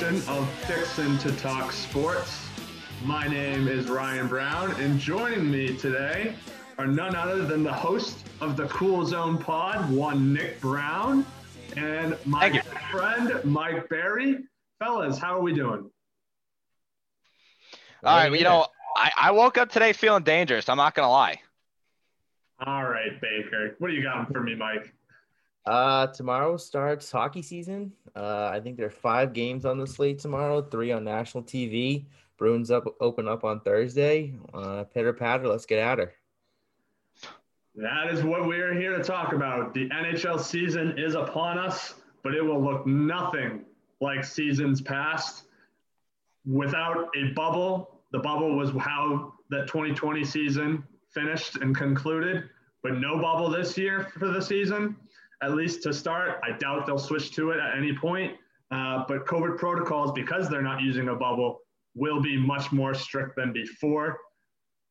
edition of Fixin' to Talk Sports. My name is Ryan Brown, and joining me today are none other than the host of the Cool Zone Pod, one Nick Brown, and my friend Mike Barry. Fellas, how are we doing? All right, you know, I, I woke up today feeling dangerous. I'm not gonna lie. All right, Baker. What do you got for me, Mike? Uh, tomorrow starts hockey season. Uh, I think there are five games on the slate tomorrow, three on national TV. Bruins up open up on Thursday. Uh, pitter patter, let's get at her. That is what we're here to talk about. The NHL season is upon us, but it will look nothing like seasons past. Without a bubble, the bubble was how that 2020 season finished and concluded, but no bubble this year for the season, at least to start. I doubt they'll switch to it at any point. Uh, but COVID protocols, because they're not using a bubble, will be much more strict than before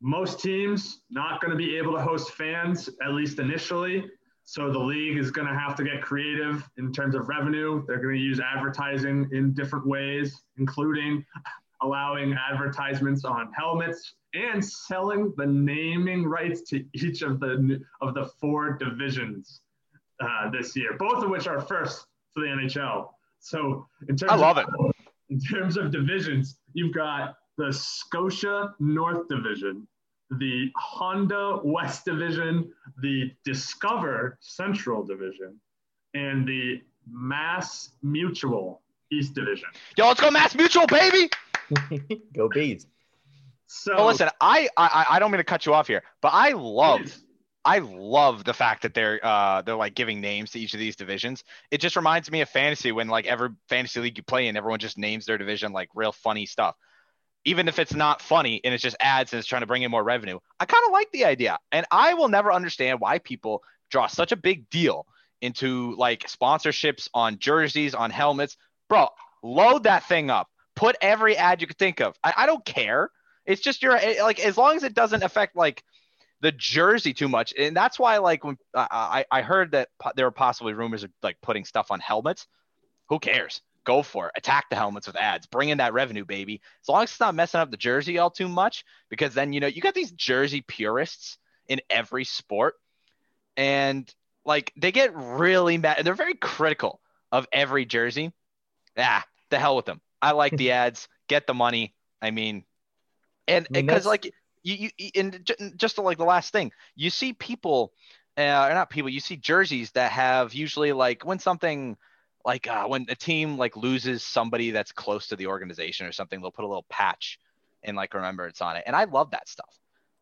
most teams not going to be able to host fans at least initially so the league is going to have to get creative in terms of revenue they're going to use advertising in different ways including allowing advertisements on helmets and selling the naming rights to each of the of the four divisions uh, this year both of which are first for the nhl so in terms I love of, in terms of divisions you've got the Scotia North Division, the Honda West Division, the Discover Central Division, and the Mass Mutual East Division. Yo, let's go Mass Mutual, baby. Go bees. So Oh, listen, I, I I don't mean to cut you off here, but I love please, I love the fact that they're uh they're like giving names to each of these divisions. It just reminds me of fantasy when like every fantasy league you play in, everyone just names their division like real funny stuff. Even if it's not funny and it's just ads and it's trying to bring in more revenue. I kind of like the idea. And I will never understand why people draw such a big deal into like sponsorships on jerseys, on helmets. Bro, load that thing up. Put every ad you could think of. I, I don't care. It's just your like as long as it doesn't affect like the jersey too much, and that's why like when I I heard that there were possibly rumors of like putting stuff on helmets. Who cares? Go for it. Attack the helmets with ads. Bring in that revenue, baby. As long as it's not messing up the jersey all too much, because then you know you got these jersey purists in every sport, and like they get really mad. They're very critical of every jersey. Ah, the hell with them. I like the ads. Get the money. I mean, and because like you, you and ju- just like the last thing, you see people, uh, or not people, you see jerseys that have usually like when something like uh, when a team like loses somebody that's close to the organization or something, they'll put a little patch and like remembrance on it, and I love that stuff.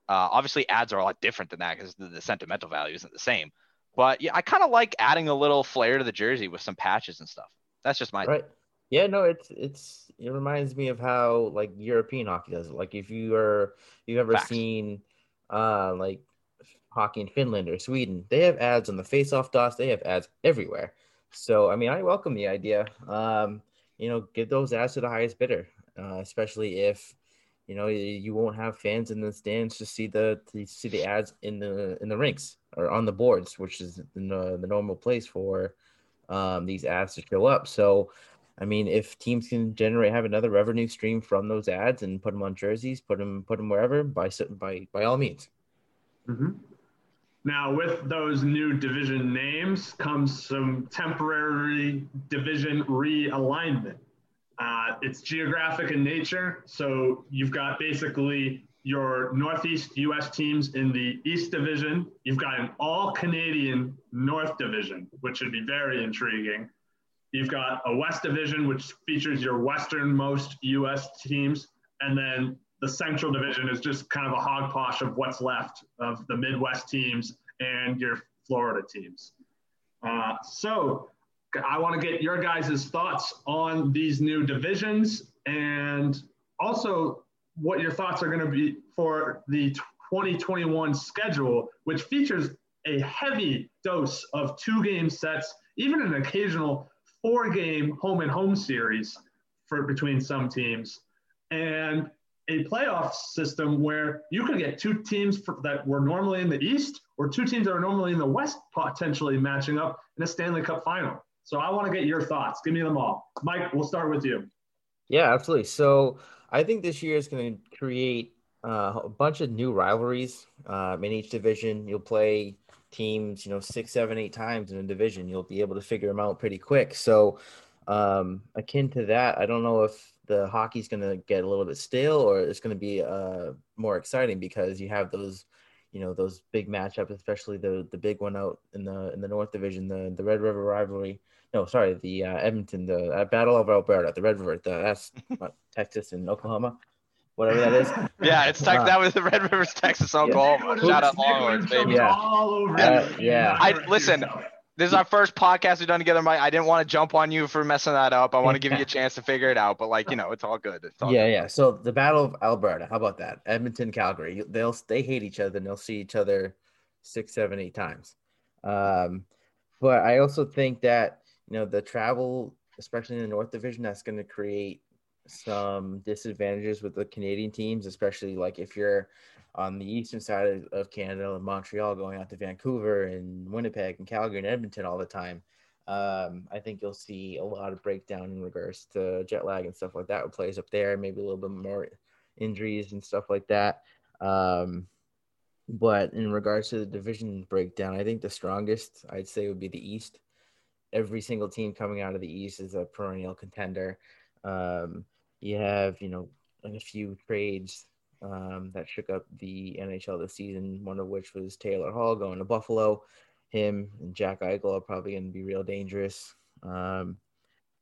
Uh, obviously, ads are a lot different than that because the, the sentimental value isn't the same. But yeah, I kind of like adding a little flair to the jersey with some patches and stuff. That's just my Right. Yeah, no, it's it's it reminds me of how like European hockey does it. Like if you are you've ever Facts. seen uh like hockey in Finland or Sweden, they have ads on the face-off dots, they have ads everywhere. So I mean I welcome the idea. Um, you know, give those ads to the highest bidder, uh, especially if you know you, won't have fans in the stands to see the to see the ads in the in the rinks or on the boards, which is the, the normal place for um, these ads to show up. So I mean, if teams can generate have another revenue stream from those ads and put them on jerseys, put them put them wherever by by by all means. Mhm. Now, with those new division names comes some temporary division realignment. Uh, it's geographic in nature. So you've got basically your Northeast US teams in the East Division. You've got an all Canadian North Division, which should be very intriguing. You've got a West Division, which features your westernmost US teams. And then the Central Division is just kind of a hogposh of what's left of the Midwest teams and your Florida teams. Uh, so I want to get your guys' thoughts on these new divisions and also what your thoughts are going to be for the 2021 schedule, which features a heavy dose of two game sets, even an occasional four game home and home series. for between some teams, and a playoff system where you could get two teams for, that were normally in the East or two teams that are normally in the West potentially matching up in a Stanley Cup final. So I want to get your thoughts. Give me them all. Mike, we'll start with you. Yeah, absolutely. So I think this year is going to create uh, a bunch of new rivalries um, in each division. You'll play teams, you know, six, seven, eight times in a division. You'll be able to figure them out pretty quick. So, um, akin to that, I don't know if the hockey's going to get a little bit stale or it's going to be uh, more exciting because you have those, you know, those big matchups, especially the the big one out in the in the North Division, the the Red River rivalry. No, sorry, the uh, Edmonton, the uh, Battle of Alberta, the Red River, the that's Texas and Oklahoma whatever that is. Yeah, it's Tex- Uh, that was the Red Rivers, Texas, Oklahoma. Shout out Longhorns, baby. Yeah. All over Uh, yeah. I listen. This is our first podcast we've done together, Mike. I didn't want to jump on you for messing that up. I want to give you a chance to figure it out, but like you know, it's all good. It's all yeah, good. yeah. So the Battle of Alberta. How about that? Edmonton, Calgary. They'll they hate each other and they'll see each other six, seven, eight times. Um, but I also think that you know the travel, especially in the North Division, that's going to create some disadvantages with the Canadian teams, especially like if you're on the eastern side of, Canada and Montreal going out to Vancouver and Winnipeg and Calgary and Edmonton all the time. Um, I think you'll see a lot of breakdown in regards to jet lag and stuff like that with plays up there, maybe a little bit more injuries and stuff like that. Um, but in regards to the division breakdown, I think the strongest I'd say would be the East. Every single team coming out of the East is a perennial contender. Um, you have, you know, a few trades um, that shook up the NHL this season, one of which was Taylor Hall going to Buffalo. Him and Jack Eichel are probably going to be real dangerous. Um,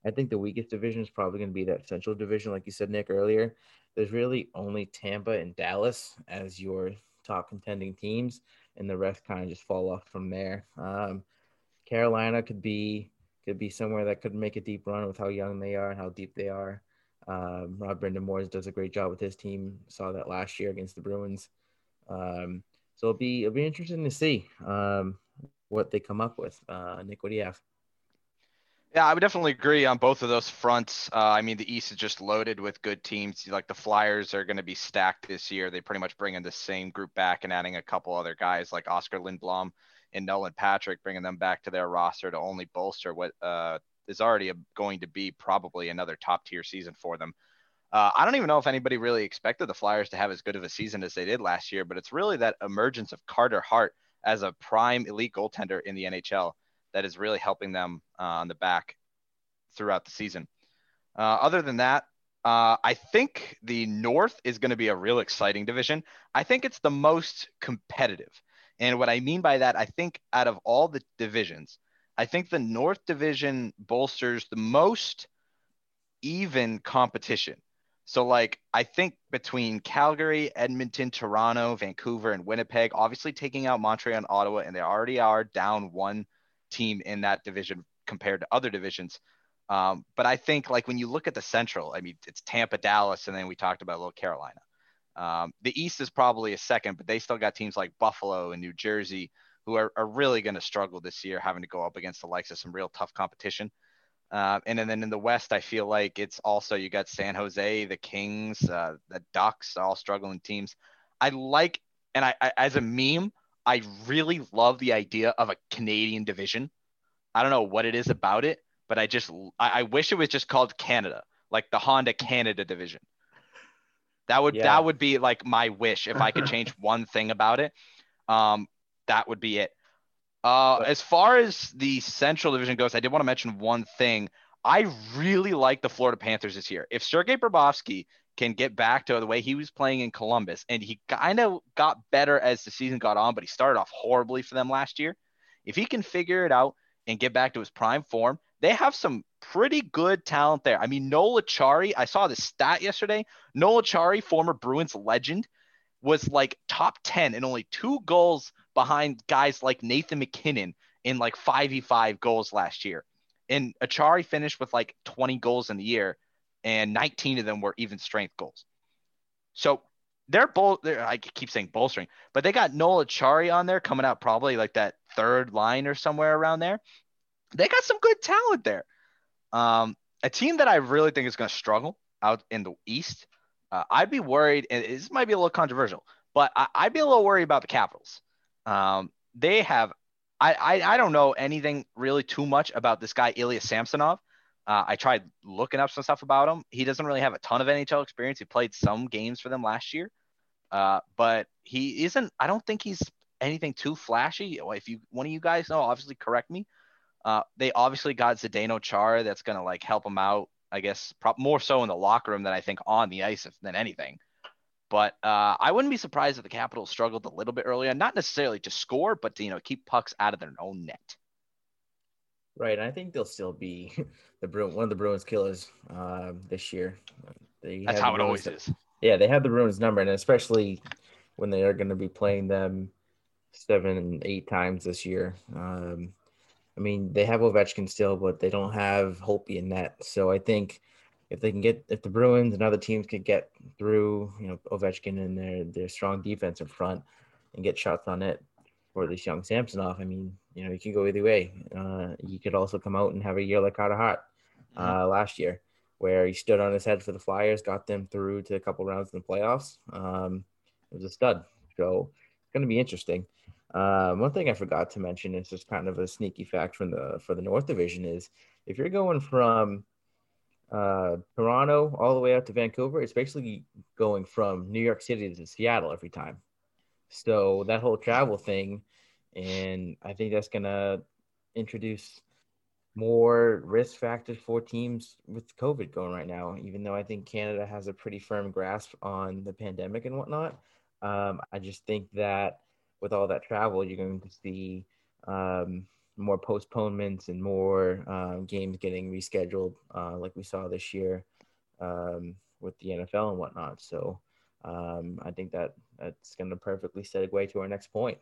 I think the weakest division is probably going to be that Central Division, like you said, Nick, earlier. There's really only Tampa and Dallas as your top contending teams, and the rest kind of just fall off from there. Um, Carolina could be could be somewhere that could make a deep run with how young they are and how deep they are. Um, Rob Brind'Amour does a great job with his team. Saw that last year against the Bruins. Um, so it'll be it'll be interesting to see um, what they come up with. Uh, Nick, what do you have? Yeah, I would definitely agree on both of those fronts. Uh, I mean, the East is just loaded with good teams. Like the Flyers are going to be stacked this year. They pretty much bring in the same group back and adding a couple other guys like Oskar Lindblom and Nolan Patrick, bringing them back to their roster to only bolster what uh, is already a, going to be probably another top tier season for them. Uh, I don't even know if anybody really expected the Flyers to have as good of a season as they did last year, but it's really that emergence of Carter Hart as a prime elite goaltender in the NHL that is really helping them uh, on the back throughout the season. Uh, other than that, uh, I think the North is going to be a real exciting division. I think it's the most competitive. And what I mean by that, I think out of all the divisions, I think the North Division bolsters the most even competition. So, like, I think between Calgary, Edmonton, Toronto, Vancouver, and Winnipeg, obviously taking out Montreal and Ottawa, and they already are down one team in that division compared to other divisions. Um, but I think, like, when you look at the Central, I mean, it's Tampa, Dallas, and then we talked about little Carolina. Um, the East is probably a second, but they still got teams like Buffalo and New Jersey who are, are really going to struggle this year, having to go up against the likes of some real tough competition. Uh, and, then in the West, I feel like it's also you got San Jose, the Kings, uh, the Ducks, all struggling teams. I like, and I, I as a meme, I really love the idea of a Canadian division. I don't know what it is about it, but I just I, I wish it was just called Canada, like the Honda Canada division. That would Yeah. that would be like my wish if I could change one thing about it. Um, that would be it. Uh, as far as the Central Division goes, I did want to mention one thing. I really like the Florida Panthers this year. If Sergei Bobrovsky can get back to the way he was playing in Columbus, and he kind of got better as the season got on, but he started off horribly for them last year. If he can figure it out and get back to his prime form, they have some pretty good talent there. I mean, Noel Acciari, I saw the stat yesterday. Noel Acciari, former Bruins legend, was like top 10 and only two goals behind guys like Nathan MacKinnon in like 5v5 goals last year. And Acciari finished with like 20 goals in the year, and 19 of them were even strength goals. So they're both, they're, I keep saying bolstering, but they got Noel Acciari on there coming out probably like that third line or somewhere around there. They got some good talent there. Um, a team that I really think is going to struggle out in the East. Uh, I'd be worried, and this might be a little controversial, but I, would be a little worried about the Capitals. Um, they have, I, I, I don't know anything really too much about this guy Ilya Samsonov. Uh, I tried looking up some stuff about him. He doesn't really have a ton of NHL experience. He played some games for them last year, uh, but he isn't. I don't think he's anything too flashy. If you one of you guys know, obviously correct me. Uh, they obviously got Zdeno Chara that's gonna like help him out. I guess pro- more so in the locker room than I think on the ice than anything. But uh, I wouldn't be surprised if the Capitals struggled a little bit earlier, not necessarily to score, but to you know keep pucks out of their own net. Right, I think they'll still be the Bru- one of the Bruins killers uh, this year. They That's how it always is. Yeah, they have the Bruins number, and especially when they are going to be playing them seven and eight times this year. Um, I mean, they have Ovechkin still, but they don't have Holtby in net. So I think if they can get if the Bruins and other teams can get through, you know, Ovechkin and their their strong defense in front and get shots on it for this young Samsonov, I mean, you know, you can go either way. Uh, you could also come out and have a year like Carter Hart uh, last year, where he stood on his head for the Flyers, got them through to a couple rounds in the playoffs. Um, it was a stud. So it's going to be interesting. Um, one thing I forgot to mention is just kind of a sneaky fact from the for the North Division is if you're going from uh, Toronto all the way out to Vancouver, it's basically going from New York City to Seattle every time. So that whole travel thing, and I think that's gonna introduce more risk factors for teams with COVID going right now. Even though I think Canada has a pretty firm grasp on the pandemic and whatnot, um, I just think that with all that travel, you're going to see um, more postponements and more um, games getting rescheduled, uh, like we saw this year um, with the NFL and whatnot. So um, I think that that's going to perfectly segue to our next point.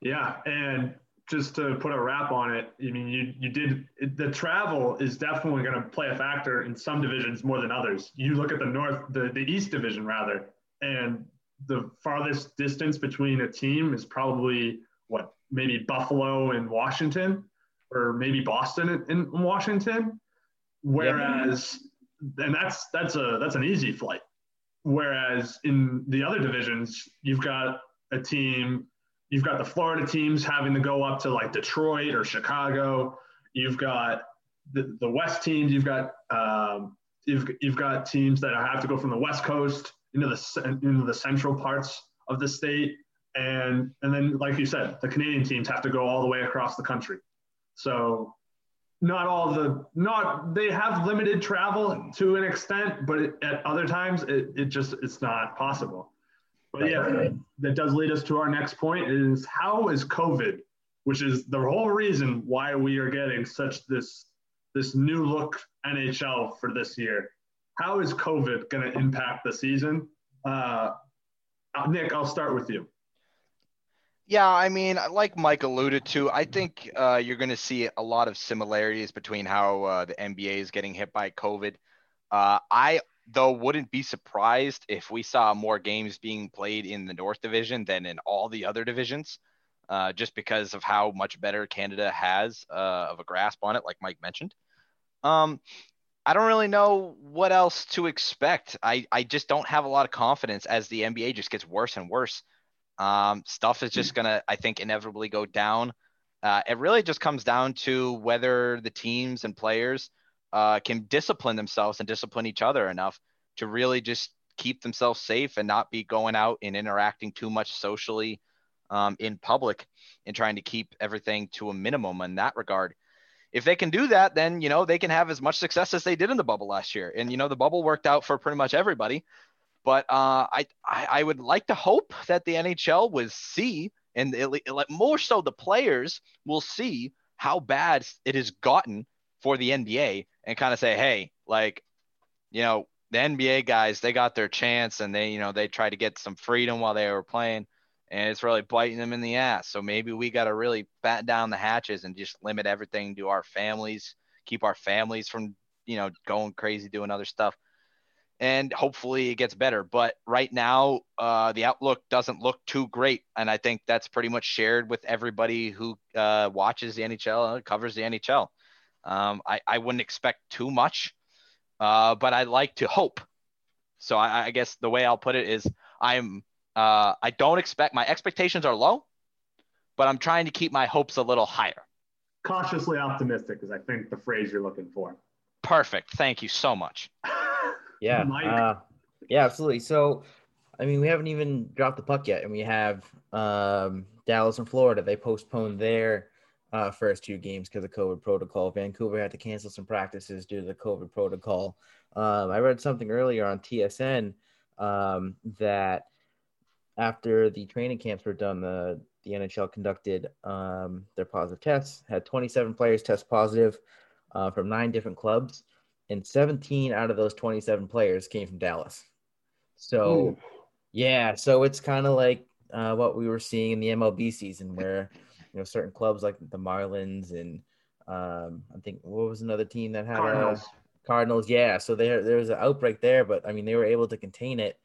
Yeah, and just to put a wrap on it, I mean, you you did the travel is definitely going to play a factor in some divisions more than others. You look at the North, the the East Division rather, and the farthest distance between a team is probably what maybe Buffalo and Washington, or maybe Boston and, Washington. Whereas, yeah. and that's that's a that's an easy flight. Whereas in the other divisions, you've got a team, you've got the Florida teams having to go up to like Detroit or Chicago. You've got the, the West teams. You've got um, you've you've got teams that have to go from the West Coast into the into the central parts of the state, and and then like you said, the Canadian teams have to go all the way across the country. So not all the not they have limited travel to an extent, but it, at other times it, it just it's not possible. But yeah, that does lead us to our next point is how is COVID, which is the whole reason why we are getting such this this new look NHL for this year how is COVID going to impact the season? Uh, uh, Nick, I'll start with you. Yeah, I mean, like Mike alluded to, I think uh, you're going to see a lot of similarities between how uh, the NBA is getting hit by COVID. Uh, I, though, wouldn't be surprised if we saw more games being played in the North Division than in all the other divisions, uh, just because of how much better Canada has of a grasp on it, like Mike mentioned. Um, I don't really know what else to expect. I, I just don't have a lot of confidence as the NBA just gets worse and worse. Um, stuff is just gonna, I think, inevitably go down. Uh, it really just comes down to whether the teams and players uh, can discipline themselves and discipline each other enough to really just keep themselves safe and not be going out and interacting too much socially um, in public and trying to keep everything to a minimum in that regard if they can do that, then you know they can have as much success as they did in the bubble last year. And you know the bubble worked out for pretty much everybody. But uh, I, I, I would like to hope that the NHL will see, and it, more so the players will see how bad it has gotten for the NBA, and kind of say, hey, like, you know, the NBA guys they got their chance, and they you know they tried to get some freedom while they were playing and it's really biting them in the ass. So maybe we got to really batten down the hatches and just limit everything to our families, keep our families from, you know, going crazy doing other stuff. And hopefully it gets better. But right now, uh, the outlook doesn't look too great. And I think that's pretty much shared with everybody who uh, watches the NHL and covers the NHL. Um, I, I wouldn't expect too much uh, but I like to hope. So I, I guess the way I'll put it is I'm uh, I don't expect my expectations are low, but I'm trying to keep my hopes a little higher. Cautiously optimistic is, I think, the phrase you're looking for. Perfect. Thank you so much. Yeah. Uh, yeah, absolutely. So, I mean, we haven't even dropped the puck yet, and we have um, Dallas and Florida. They postponed their uh, first two games because of COVID protocol. Vancouver had to cancel some practices due to the COVID protocol. Um, I read something earlier on TSN um, that after the training camps were done, the the NHL conducted um, their positive tests, had 27 players test positive uh, from nine different clubs, and 17 out of those 27 players came from Dallas. So, yeah, so it's kind of like uh, what we were seeing in the MLB season, where you know certain clubs like the Marlins and um, I think what was another team that had Cardinals. A, Cardinals, yeah. So there there was an outbreak there, but I mean they were able to contain it,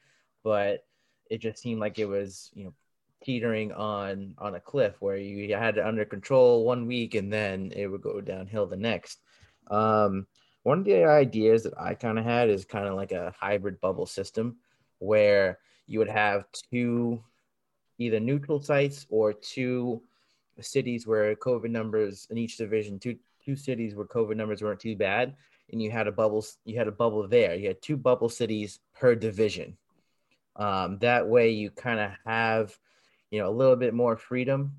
but it just seemed like it was you know teetering on on a cliff where you had it under control one week and then it would go downhill the next. Um, one of the ideas that I kind of had is kind of like a hybrid bubble system where you would have two either neutral sites or two cities where COVID numbers in each division, two two cities where COVID numbers weren't too bad, and you had a bubble you had a bubble there. You had two bubble cities per division. Um, that way, you kind of have you know a little bit more freedom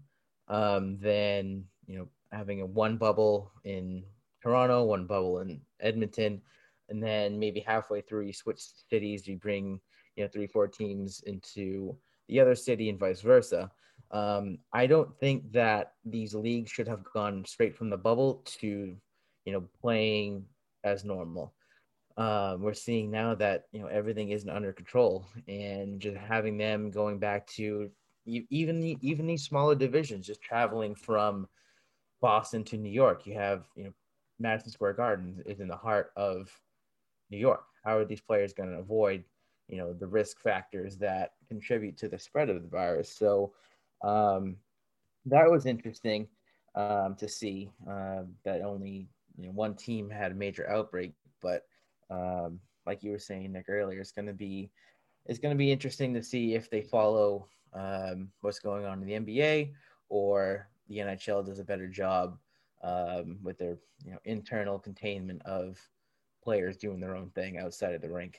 um, than you know having a one bubble in Toronto, one bubble in Edmonton, and then maybe halfway through you switch cities, you bring you know three four teams into the other city and vice versa. Um, I don't think that these leagues should have gone straight from the bubble to you know playing as normal. Um, we're seeing now that you know everything isn't under control, and just having them going back to even even these smaller divisions, just traveling from Boston to New York. You have you know Madison Square Garden is in the heart of New York. How are these players going to avoid you know the risk factors that contribute to the spread of the virus? So um, that was interesting um, to see uh, that only you know, one team had a major outbreak, but um, like you were saying, Nick earlier, it's going to be it's going to be interesting to see if they follow um, what's going on in the NBA or the NHL does a better job um, with their you know internal containment of players doing their own thing outside of the rink.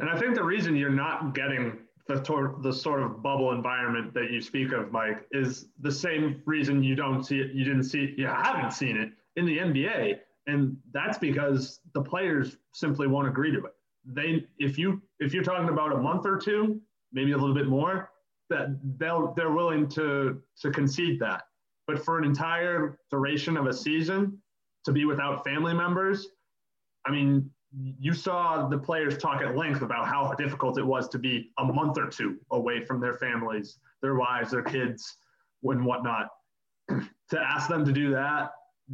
And I think the reason you're not getting the, tor- the sort of bubble environment that you speak of, Mike, is the same reason you don't see it, you didn't see it, you haven't seen it in the NBA. And that's because the players simply won't agree to it. They, if you, if you're talking about a month or two, maybe a little bit more, that they'll, they're willing to, to concede that. But for an entire duration of a season, to be without family members, I mean, you saw the players talk at length about how difficult it was to be a month or two away from their families, their wives, their kids, and whatnot. to ask them to do that,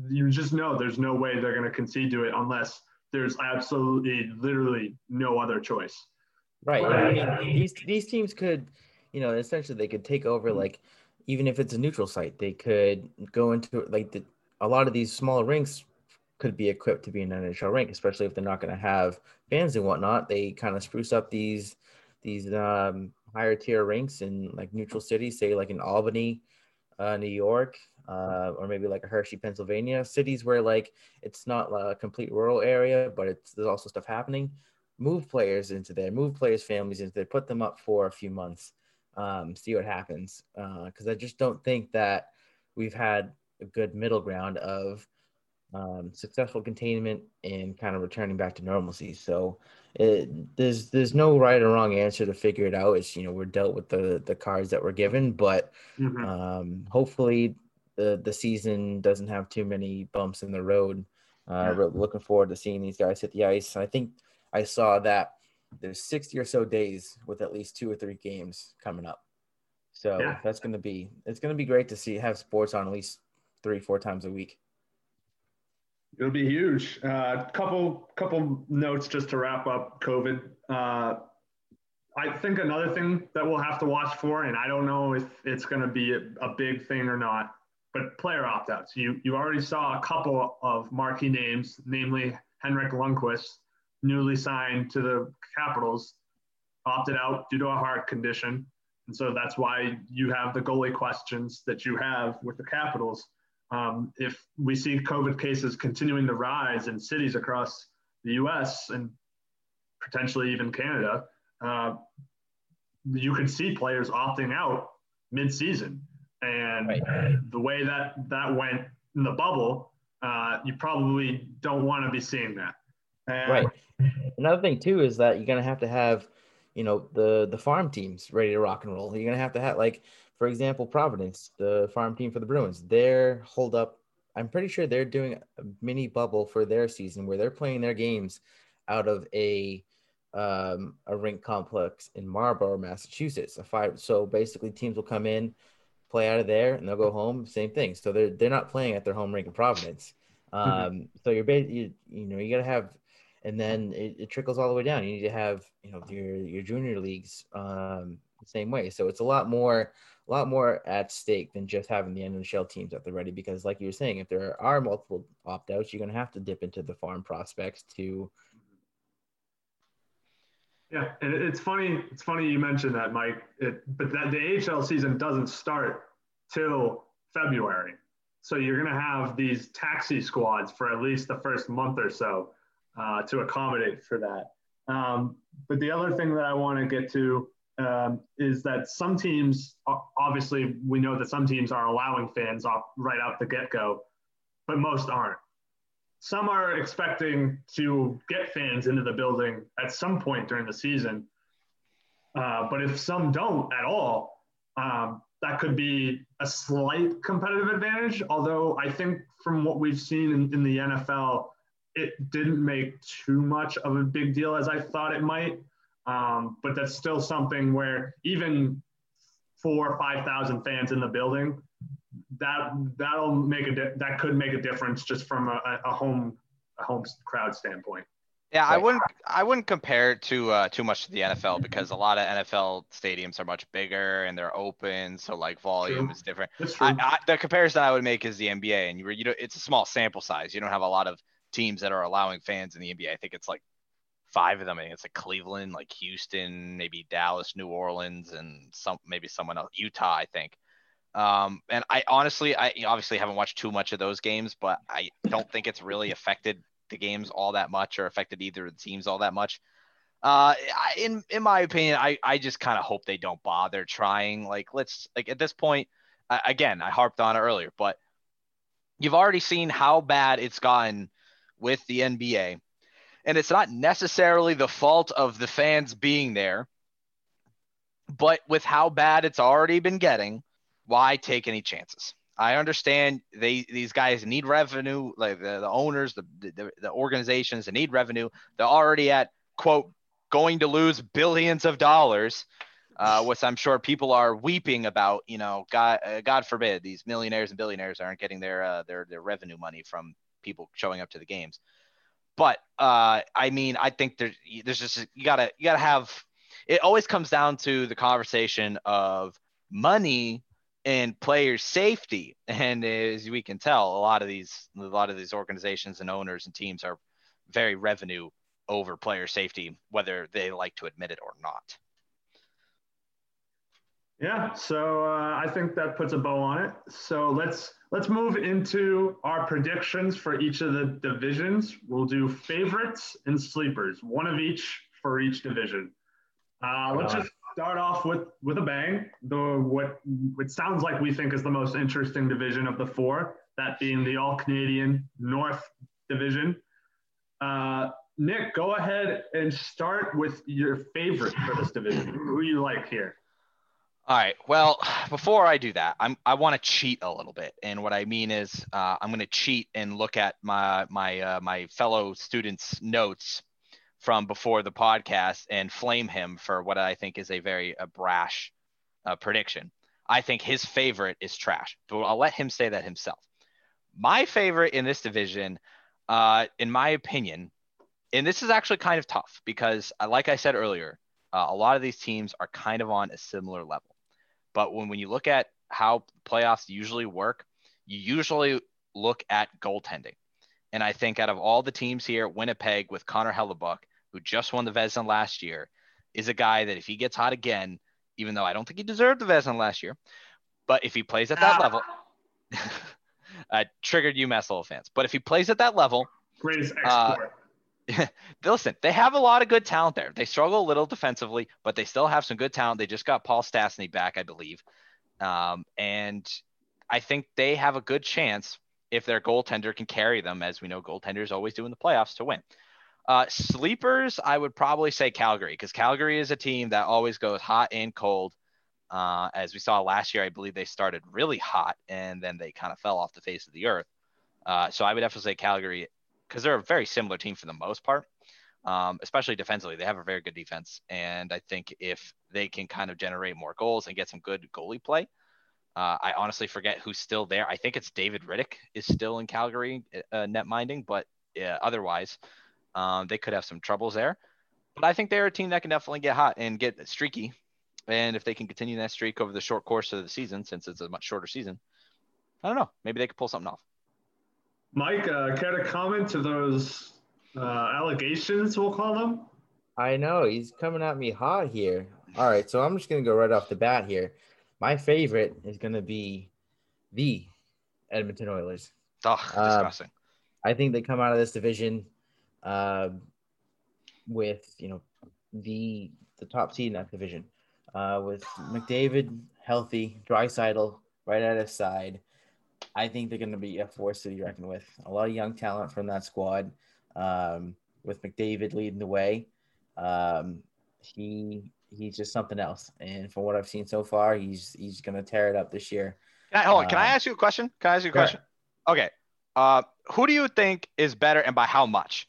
you just know there's no way they're going to concede to it unless there's absolutely, literally no other choice. Right. I mean, these these teams could, you know, essentially they could take over like even if it's a neutral site, they could go into like the, a lot of these smaller rinks could be equipped to be an NHL rink, especially if they're not going to have fans and whatnot. They kind of spruce up these these um, higher tier rinks in like neutral cities, say like in Albany, uh, New York, uh, or maybe like a Hershey, Pennsylvania, cities where like it's not a complete rural area, but it's there's also stuff happening. Move players into there, move players' families into there, put them up for a few months, um, see what happens. Because uh, I just don't think that we've had a good middle ground of um, successful containment and kind of returning back to normalcy. So it, there's there's no right or wrong answer to figure it out. It's you know we're dealt with the the cards that we're given, but Mhm. um, hopefully the the season doesn't have too many bumps in the road. Uh, Yeah. Looking forward to seeing these guys hit the ice. I think I saw that there's 60 or so days with at least two or three games coming up. So Yeah. that's going to be it's going to be great to see have sports on at least three four times a week. It'll be huge. Uh, couple couple notes just to wrap up COVID. Uh, I think another thing that we'll have to watch for, and I don't know if it's going to be a, a big thing or not, but player opt-outs. You you already saw a couple of marquee names, namely Henrik Lundqvist, newly signed to the Capitals, opted out due to a heart condition. And so that's why you have the goalie questions that you have with the Capitals. Um, if we see COVID cases continuing to rise in cities across the US and potentially even Canada, uh, you could see players opting out mid-season. And Right. the way that that went in the bubble, uh, you probably don't want to be seeing that. Right. Another thing too is that you're gonna have to have, you know, the the farm teams ready to rock and roll. You're gonna have to have like, for example, Providence, the farm team for the Bruins. They're hold up. I'm pretty sure they're doing a mini bubble for their season where they're playing their games out of a um, a rink complex in Marlborough, Massachusetts. A five. So basically, teams will come in, play out of there, and they'll go home. Same thing. So they're they're not playing at their home rink in Providence. Um, so you're ba- you, you know you gotta have and then it, it trickles all the way down. You need to have, you know, your your junior leagues um, the same way. So it's a lot more, a lot more at stake than just having the NHL teams at the ready. Because, like you were saying, if there are multiple opt outs, you're gonna have to dip into the farm prospects to. Yeah, and it's funny. It's funny you mentioned that, Mike. It, but that the AHL season doesn't start till February, so you're going to have these taxi squads for at least the first month or so uh, to accommodate for that. Um, but the other thing that I want to get to um, is that some teams, obviously, we know that some teams are allowing fans off right out the get go, but most aren't some are expecting to get fans into the building at some point during the season. Uh, but if some don't at all, um, that could be a slight competitive advantage. Although I think from what we've seen in, in the NFL, it didn't make too much of a big deal as I thought it might. Um, but that's still something where even four or 5,000 fans in the building, that that'll make a di- that could make a difference just from a, a home a home crowd standpoint. Yeah, I wouldn't. I wouldn't compare it to uh, too much to the NFL because a lot of NFL stadiums are much bigger and they're open, so like volume True. is different. I, I, the comparison I would make is the NBA, and you were, you know, it's a small sample size. You don't have a lot of teams that are allowing fans in the NBA. I think it's like five of them. I think it's like Cleveland, like Houston, maybe Dallas, New Orleans, and some maybe someone else, Utah, I think. Um, and I honestly, I obviously haven't watched too much of those games, but I don't think it's really affected the games all that much or affected either of the teams all that much. Uh, in in my opinion, I I just kind of hope they don't bother trying. Like, let's like at this point, I, again, I harped on it earlier, but you've already seen how bad it's gotten with the NBA, and it's not necessarily the fault of the fans being there, but with how bad it's already been getting, why take any chances? I understand they these guys need revenue, like the, the owners, the, the the organizations, they need revenue. They're already at quote going to lose billions of dollars, uh, which I'm sure people are weeping about. You know, God, uh, God forbid these millionaires and billionaires aren't getting their uh, their their revenue money from people showing up to the games. But uh, I mean, I think there's there's just you gotta you gotta have. It always comes down to the conversation of money and player safety. And as we can tell, a lot of these a lot of these organizations and owners and teams are very revenue over player safety, whether they like to admit it or not. Yeah, so uh, I think that puts a bow on it. So let's let's move into our predictions for each of the divisions. We'll do favorites and sleepers, one of each for each division. Uh, let's just start off with with a bang. The what it sounds like we think is the most interesting division of the four, that being the All Canadian North Division. Uh, Nick, go ahead and start with your favorite for this division. Who you like here? All right. Well, before I do that, I'm I want to cheat a little bit, and what I mean is uh, I'm going to cheat and look at my my uh, my fellow students' notes from before the podcast and flame him for what I think is a very uh, brash uh, prediction. I think his favorite is trash, but I'll let him say that himself. My favorite in this division, uh, in my opinion, and this is actually kind of tough because, uh, like I said earlier, uh, a lot of these teams are kind of on a similar level. But when, when you look at how playoffs usually work, you usually look at goaltending. And I think out of all the teams here, Winnipeg with Connor Hellebuyck who just won the Vezina last year, is a guy that if he gets hot again, even though I don't think he deserved the Vezina last year, but if he plays at that Ah. level, uh, triggered UMass Lowell fans. But if he plays at that level, Greatest Uh, export. listen, they have a lot of good talent there. They struggle a little defensively, but they still have some good talent. They just got Paul Stastny back, I believe. Um, and I think they have a good chance if their goaltender can carry them, as we know goaltenders always do in the playoffs, to win. Uh, sleepers, I would probably say Calgary, because Calgary is a team that always goes hot and cold. Uh, as we saw last year, I believe they started really hot and then they kind of fell off the face of the earth. Uh, so I would definitely say Calgary because they're a very similar team for the most part, um, especially defensively. They have a very good defense, and I think if they can kind of generate more goals and get some good goalie play, uh, I honestly forget who's still there. I think it's David Rittich is still in Calgary uh, net minding, but yeah, otherwise, um, they could have some troubles there. But I think they're a team that can definitely get hot and get streaky. And if they can continue that streak over the short course of the season, since it's a much shorter season, I don't know. Maybe they could pull something off. Mike, uh, care to comment to those uh, allegations, we'll call them? I know he's coming at me hot here. All right, so I'm just gonna go right off the bat here. My favorite is gonna be the Edmonton Oilers. Ugh, Um, disgusting. I think they come out of this division uh, with you know the the top seed in that division uh, with McDavid healthy, Draisaitl right at his side. I think they're going to be a force to be reckoned with. A lot of young talent from that squad. Um, with McDavid leading the way, um, he he's just something else. And from what I've seen so far, he's he's going to tear it up this year. Can I, hold on. Can I um, ask you a question? Can I ask you a sure. question? Okay. Uh, who do you think is better and by how much?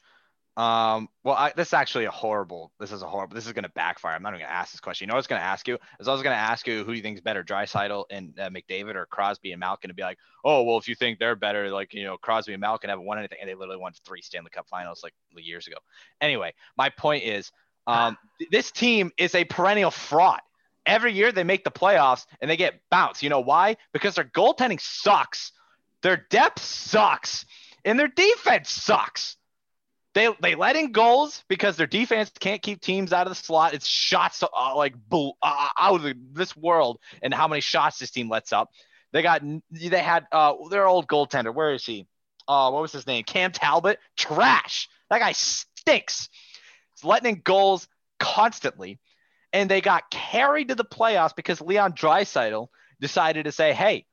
Um, well, I, this is actually a horrible. This is a horrible. This is going to backfire. I'm not even going to ask this question. You know I was going to ask you? Is I was going to ask you who do you think is better, Draisaitl and uh, McDavid or Crosby and Malkin? To be like, oh well, if you think they're better, like you know, Crosby and Malkin haven't won anything, and they literally won three Stanley Cup Finals like years ago. Anyway, my point is, um, th- this team is a perennial fraud. Every year they make the playoffs and they get bounced. You know why? Because their goaltending sucks, their depth sucks, and their defense sucks. They they let in goals because their defense can't keep teams out of the slot. It's shots uh, like boo, uh, out of the, this world, and how many shots this team lets up. They got they had uh, their old goaltender. Where is he? Uh, what was his name? Cam Talbot. Trash. That guy stinks. He's letting in goals constantly, and they got carried to the playoffs because Leon Draisaitl decided to say, "Hey,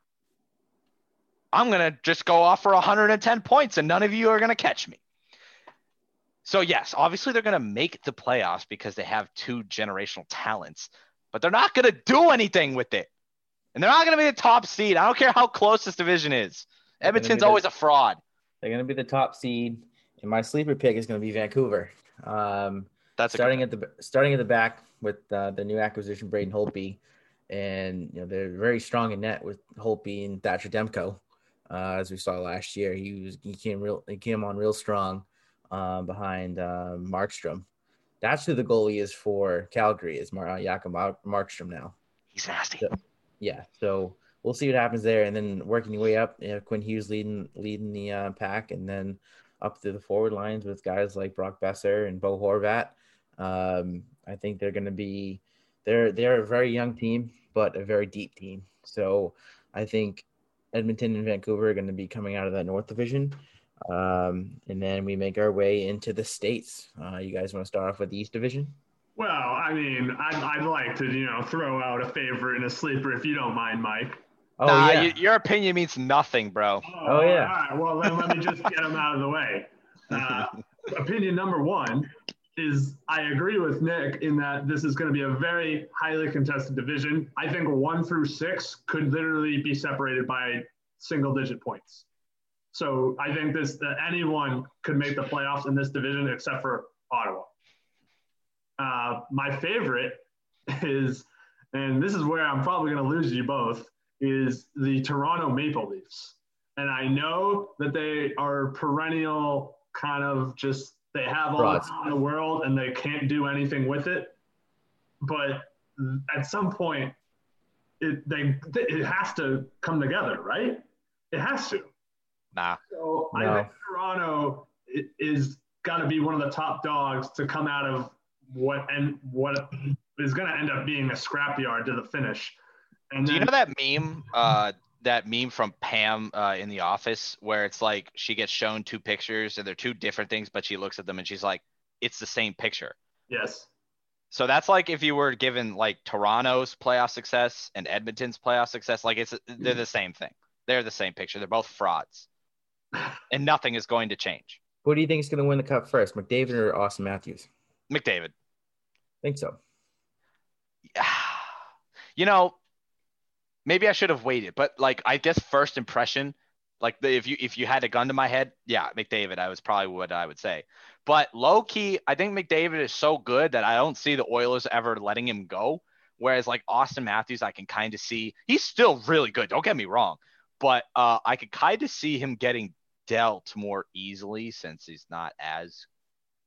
I'm gonna just go off for 110 points, and none of you are gonna catch me." So yes, obviously they're going to make the playoffs because they have two generational talents, but they're not going to do anything with it. And they're not going to be the top seed. I don't care how close this division is. Edmonton's the- always a fraud. They're going to be the top seed, and my sleeper pick is going to be Vancouver. Um, That's starting at the starting at the back with uh, the new acquisition Braden Holtby, and you know they're very strong in net with Holtby and Thatcher Demko, uh, as we saw last year. He was he came real he came on real strong um, behind uh, Markstrom. That's who the goalie is for Calgary is Mar- uh, Jakob Mar- Markstrom now. he's nasty. Yeah. Yeah, so we'll see what happens there, and then working your way up. You know, Quinn Hughes leading leading the uh, pack, and then up to the forward lines with guys like Brock Boeser and Bo Horvat. Um, I think they're going to be they're they're a very young team, but a very deep team. So I think Edmonton and Vancouver are going to be coming out of that North Division. Um, and then we make our way into the states. Uh, you guys want to start off with the East Division? Well, I mean, I'd, I'd like to, you know, throw out a favorite and a sleeper if you don't mind, Mike. Oh nah, yeah, y- your opinion means nothing, bro. Oh, yeah. All right. Well, then let me just get them out of the way. Uh, opinion number one is I agree with Nick in that this is going to be a very highly contested division. I think one through six could literally be separated by single digit points. So I think this that anyone could make the playoffs in this division except for Ottawa. Uh, my favorite is, and this is where I'm probably going to lose you both, is the Toronto Maple Leafs. And I know that they are perennial kind of just they have all the time in the world and they can't do anything with it. But at some point, it they it has to come together, right? It has to. Nah. So No. I think Toronto is got to be one of the top dogs to come out of what and what is going to end up being a scrapyard to the finish. And Do you know that meme? Uh, that meme from Pam uh, in the office where it's like she gets shown two pictures and they're two different things, but she looks at them and she's like, "It's the same picture." Yes. So that's like if you were given like Toronto's playoff success and Edmonton's playoff success, like it's they're the same thing. They're the same picture. They're both frauds, and nothing is going to change. Who do you think is going to win the cup first, McDavid or Auston Matthews? McDavid. think so. you know, maybe I should have waited, but like I guess first impression, like the, if you if you had a gun to my head, yeah, McDavid, I was probably what I would say. But low key, I think McDavid is so good that I don't see the Oilers ever letting him go. Whereas like Auston Matthews, I can kind of see he's still really good. Don't get me wrong, but uh, I could kind of see him getting dealt more easily since he's not as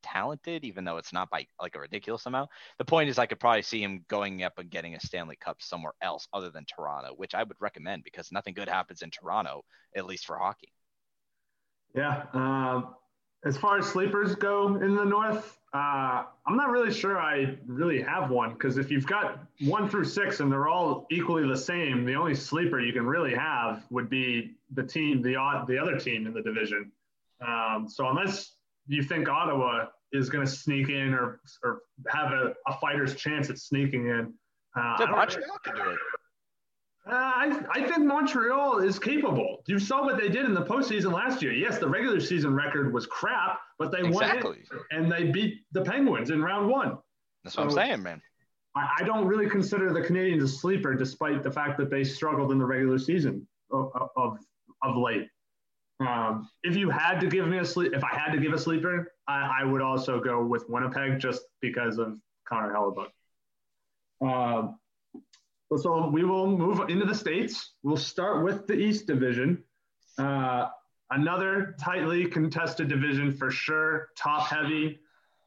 talented, even though it's not by like a ridiculous amount. The point is, I could probably see him going up and getting a Stanley Cup somewhere else other than Toronto, which I would recommend because nothing good happens in Toronto, at least for hockey. Yeah. Um, as far as sleepers go in the North, uh, I'm not really sure I really have one because if you've got one through six and they're all equally the same, the only sleeper you can really have would be the team, the odd, the other team in the division. Um, so unless you think Ottawa is going to sneak in or or have a, a fighter's chance at sneaking in, uh, I Yeah, Montreal can do it. Uh, I, I think Montreal is capable. You saw what they did in the postseason last year. Yes, the regular season record was crap, but they Exactly. went in and they beat the Penguins in round one. That's what I'm saying, man. I, I don't really consider the Canadiens a sleeper, despite the fact that they struggled in the regular season of, of, of late. Um, if you had to give me a sleep, if I had to give a sleeper, I, I would also go with Winnipeg just because of Connor Hellebuyck. Um, so we will move into the states. We'll start with the East Division. Uh, another tightly contested division for sure, top heavy.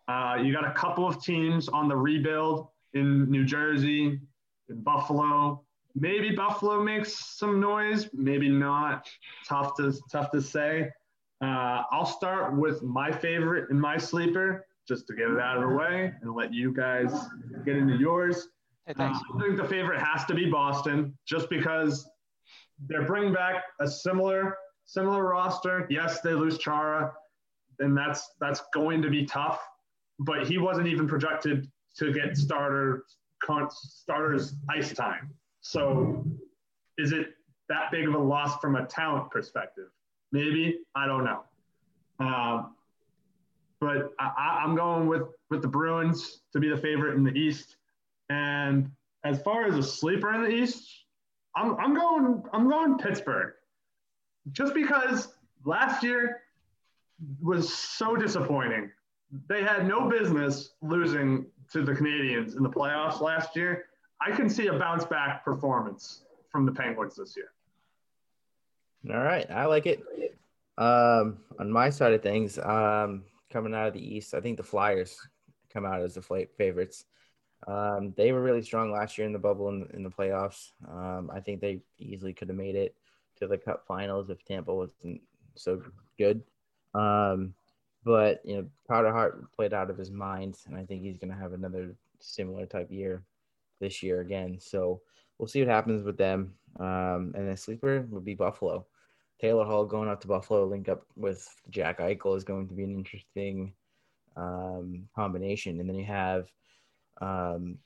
Uh, you got a couple of teams on the rebuild in New Jersey, in Buffalo. Maybe Buffalo makes some noise, maybe not. Tough to tough to say. Uh, I'll start with my favorite and my sleeper, just to get it out of the way and let you guys get into yours. Uh. I think the favorite has to be Boston, just because they're bringing back a similar similar roster. Yes, they lose Chara, and that's that's going to be tough. But he wasn't even projected to get starter starters ice time. So, is it that big of a loss from a talent perspective? Maybe I don't know. Um, but I- I'm going with with the Bruins to be the favorite in the East. And as far as a sleeper in the East, I'm, I'm going I'm going Pittsburgh. Just because last year was so disappointing. They had no business losing to the Canadiens in the playoffs last year. I can see a bounce back performance from the Penguins this year. All right, I like it. Um, on my side of things, um, coming out of the East, I think the Flyers come out as the favorites. Um, they were really strong last year in the bubble in, in the playoffs. Um, I think they easily could have made it to the Cup Finals if Tampa wasn't so good. Um, but you know, Carter Hart played out of his mind, and I think he's going to have another similar type year this year again. So we'll see what happens with them. Um, and the sleeper would be Buffalo. Taylor Hall going out to Buffalo, link up with Jack Eichel is going to be an interesting um, combination. And then you have um,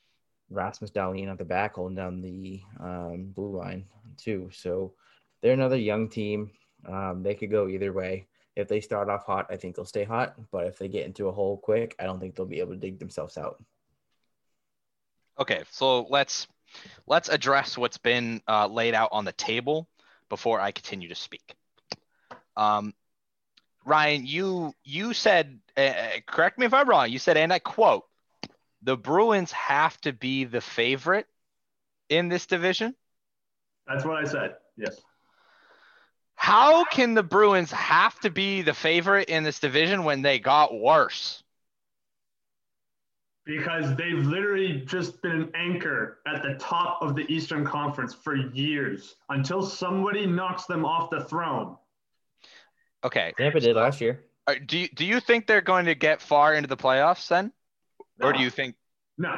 Rasmus Dahlin at the back holding down the um, blue line too. So they're another young team. Um, they could go either way. If they start off hot, I think they'll stay hot. But if they get into a hole quick, I don't think they'll be able to dig themselves out. Okay, so let's let's address what's been uh, laid out on the table before I continue to speak. Um, Ryan, you you said, uh, correct me if I'm wrong. You said, and I quote, "The Bruins have to be the favorite in this division." That's what I said. Yes. How can the Bruins have to be the favorite in this division when they got worse? because they've literally just been an anchor at the top of the Eastern Conference for years until somebody knocks them off the throne. Okay, Tampa did last year. Do you do you think they're going to get far into the playoffs then, or do you think? No,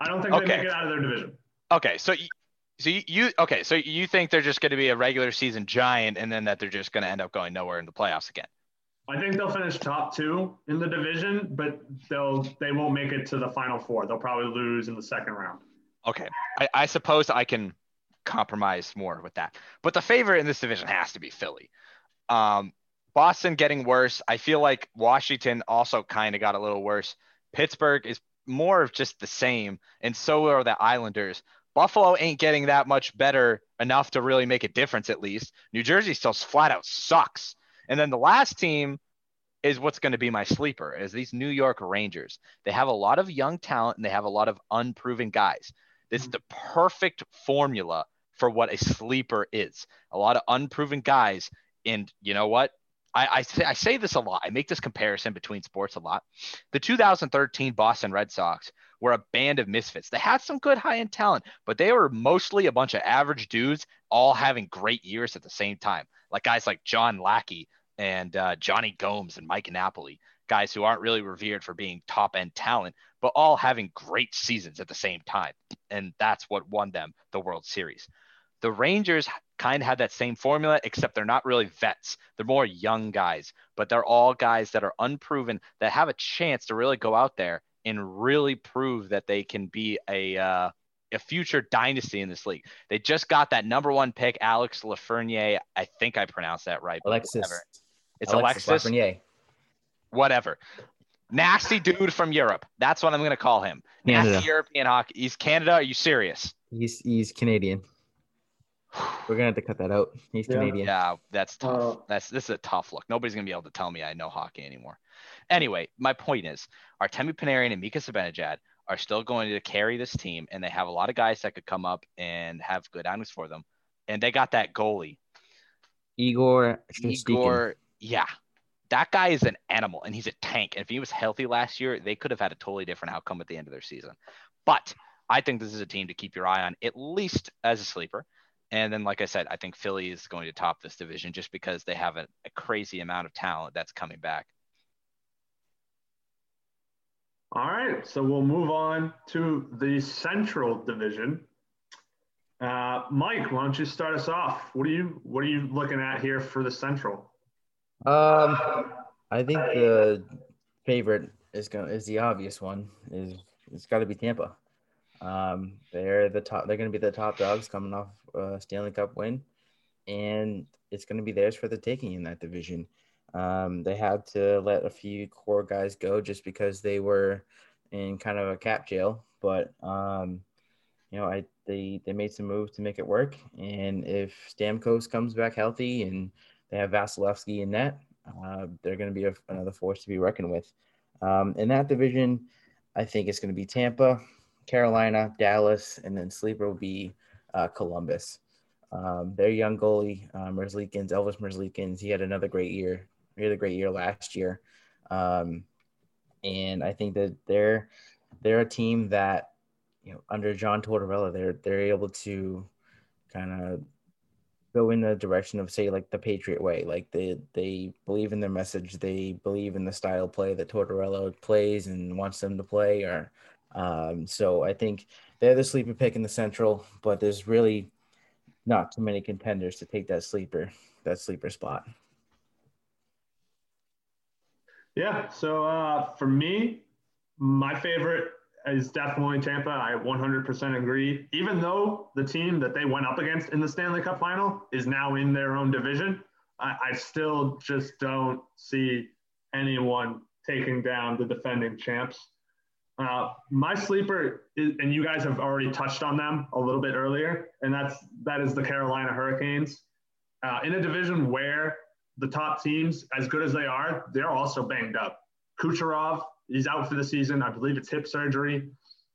I don't think they Okay. make it out of their division. Okay, so you, so you, you okay, so you think they're just going to be a regular season giant, and then that they're just going to end up going nowhere in the playoffs again? I think they'll finish top two in the division, but they'll they won't make it to the final four. They'll probably lose in the second round. Okay, I, I suppose I can compromise more with that, but the favorite in this division has to be Philly. Um, Boston getting worse. I feel like Washington also kind of got a little worse. Pittsburgh is more of just the same, and so are the Islanders. Buffalo ain't getting that much better enough to really make a difference, at least. New Jersey still flat out sucks. And then the last team is what's going to be my sleeper is these New York Rangers. They have a lot of young talent and they have a lot of unproven guys. This is the perfect formula for what a sleeper is. A lot of unproven guys. And you know what? I, I, say, I say this a lot. I make this comparison between sports a lot. The 2013 Boston Red Sox were a band of misfits. They had some good high end talent, but they were mostly a bunch of average dudes all having great years at the same time. Like guys like John Lackey and uh, Johnny Gomes and Mike Napoli, guys who aren't really revered for being top end talent, but all having great seasons at the same time. And that's what won them the World Series. The Rangers kind of had that same formula, except they're not really vets. They're more young guys, but they're all guys that are unproven that have a chance to really go out there and really prove that they can be a uh, a future dynasty in this league. They just got that number one pick, Alex Lafreniere. I think I pronounced that right. Alexis. whatever. It's Alexis. Lafreniere. Whatever. Nasty dude from Europe. That's what I'm going to call him. Canada. Nasty European hockey. He's Canada. Are you serious? He's he's Canadian. We're gonna have to cut that out. He's Yeah. Canadian. Yeah, that's tough. Uh, that's this is a tough look. Nobody's gonna be able to tell me I know hockey anymore. Anyway, my point is, Artemi Panarin and Mika Zibanejad are still going to carry this team, and they have a lot of guys that could come up and have good outings for them. And they got that goalie, Igor. Igor. Yeah, that guy is an animal, and he's a tank. And if he was healthy last year, they could have had a totally different outcome at the end of their season. But I think this is a team to keep your eye on, at least as a sleeper. And then, like I said, I think Philly is going to top this division just because they have a, a crazy amount of talent that's coming back. All right, so we'll move on to the Central Division. Uh, Mike, why don't you start us off? What are you What are you looking at here for the Central? Um, I think the favorite is going is the obvious one. Is it's got to be Tampa. Um, they're the top. They're going to be the top dogs coming off a Stanley Cup win, and it's going to be theirs for the taking in that division. Um, they had to let a few core guys go just because they were in kind of a cap jail, but um, you know, I they they made some moves to make it work. And if Stamkos comes back healthy and they have Vasilevskiy in net, uh, they're going to be a, another force to be reckoned with. Um, in that division, I think it's going to be Tampa, Carolina, Dallas, and then sleeper will be uh, Columbus. Um, their young goalie, uh, Merzlikins, Elvis Merzlikins, he had another great year. He had a great year last year. Um, and I think that they're they're a team that you know under John Tortorella they're they're able to kind of go in the direction of say like the Patriot way like they they believe in their message they believe in the style play that Tortorella plays and wants them to play or um, so I think they're the sleeper pick in the Central but there's really not too many contenders to take that sleeper that sleeper spot. Yeah, so uh, for me, my favorite is definitely Tampa. I 100% agree. Even though the team that they went up against in the Stanley Cup final is now in their own division, I, I still just don't see anyone taking down the defending champs. Uh, my sleeper, is, and you guys have already touched on them a little bit earlier, and that's that is the Carolina Hurricanes. Uh, in a division where the top teams, as good as they are, they're also banged up. Kucherov, he's out for the season. I believe it's hip surgery.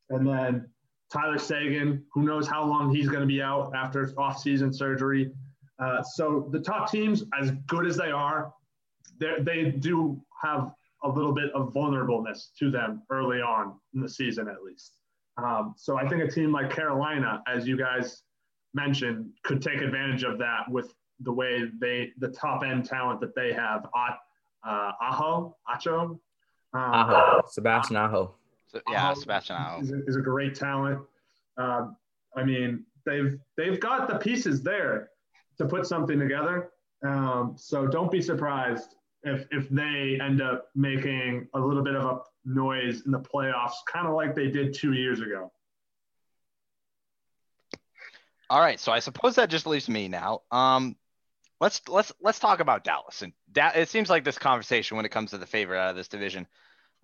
And then Tyler Seguin, who knows how long he's going to be out after off-season surgery. Uh, so the top teams, as good as they are, they- they do have a little bit of vulnerableness to them early on in the season, at least. Um, so I think a team like Carolina, as you guys mentioned, could take advantage of that with the way they, the top end talent that they have. Ot- uh, Aho, Acho. Um, Aho, Sebastian Aho. So, yeah, Aho Sebastian Aho. is a, is a great talent. Um, I mean, they've they've got the pieces there to put something together. Um, so don't be surprised if if they end up making a little bit of a noise in the playoffs, kind of like they did two years ago. All right, so I suppose that just leaves me now. Um, let's let's let's talk about Dallas. And da- it seems like this conversation, when it comes to the favorite out of this division,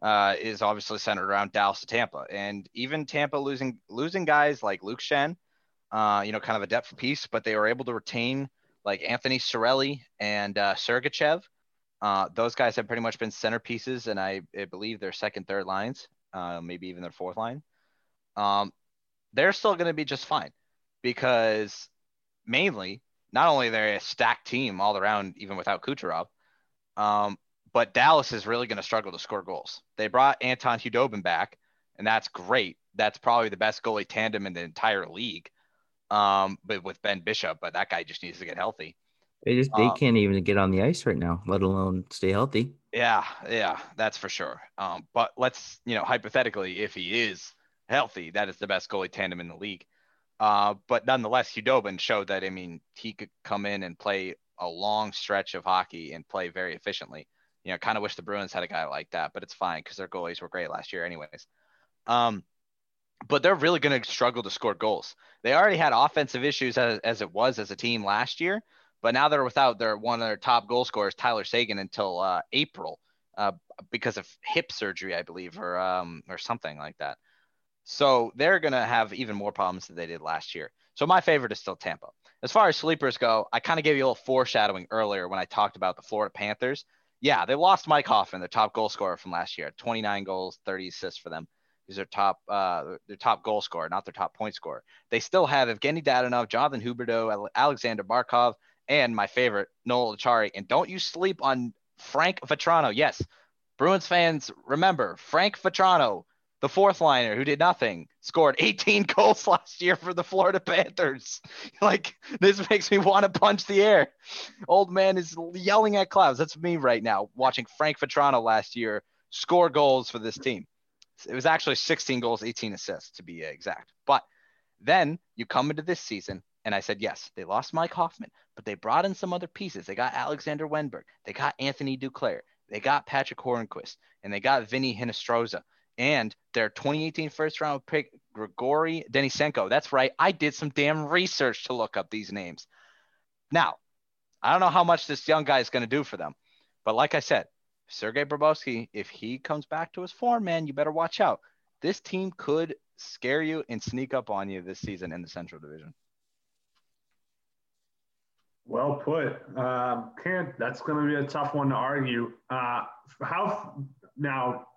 uh, is obviously centered around Dallas to Tampa, and even Tampa losing losing guys like Luke Schenn, uh, you know, kind of a depth piece, but they were able to retain like Anthony Cirelli and uh, Sergachev. Uh, those guys have pretty much been centerpieces, and I, I believe their second, third lines, uh, maybe even their fourth line. Um, they're still going to be just fine because mainly, not only they're a stacked team all around, even without Kucherov, um, but Dallas is really going to struggle to score goals. They brought Anton Khudobin back, and that's great. That's probably the best goalie tandem in the entire league. Um, but with Ben Bishop, but that guy just needs to get healthy. They just they Uh, can't even get on the ice right now, let alone stay healthy. Yeah, yeah, that's for sure. Um, but let's, you know, hypothetically, if he is healthy, that is the best goalie tandem in the league. Uh, but nonetheless, Khudobin showed that, I mean, he could come in and play a long stretch of hockey and play very efficiently. You know, kind of wish the Bruins had a guy like that, but it's fine because their goalies were great last year, anyways. Um, but they're really going to struggle to score goals. They already had offensive issues as, as it was as a team last year, but now they're without their one of their top goal scorers, Tyler Seguin, until uh, April uh, because of hip surgery, I believe, or um, or something like that. So they're to have even more problems than they did last year. So my favorite is still Tampa. As far as sleepers go, I kind of gave you a little foreshadowing earlier when I talked about the Florida Panthers. Yeah, they lost Mike Hoffman, their top goal scorer from last year, 29 goals, 30 assists for them. He's their top, uh, their top goal scorer, not their top point scorer. They still have Evgeny Dadonov, Jonathan Huberdeau, Alexander Barkov, and my favorite, Noel Acciari. And don't you sleep on Frank Vatrano. Yes, Bruins fans, remember Frank Vatrano, the fourth liner who did nothing, scored 18 goals last year for the Florida Panthers. like, this makes me want to punch the air. Old man is yelling at clouds. That's me right now, watching Frank Vatrano last year score goals for this team. It was actually 16 goals, 18 assists to be exact. But then you come into this season, and I said, yes, they lost Mike Hoffman, but they brought in some other pieces. They got Alexander Wennberg, they got Anthony Duclair, they got Patrick Hornqvist, and they got Vinny Hinostroza, and their 2018 first round pick, Grigory Denisenko. That's right. I did some damn research to look up these names. Now, I don't know how much this young guy is going to do for them, but like I said, Sergei Bobrovsky, if he comes back to his form, man, you better watch out. This team could scare you and sneak up on you this season in the Central Division. Well put. Um, can't. That's going to be a tough one to argue. Uh, how now?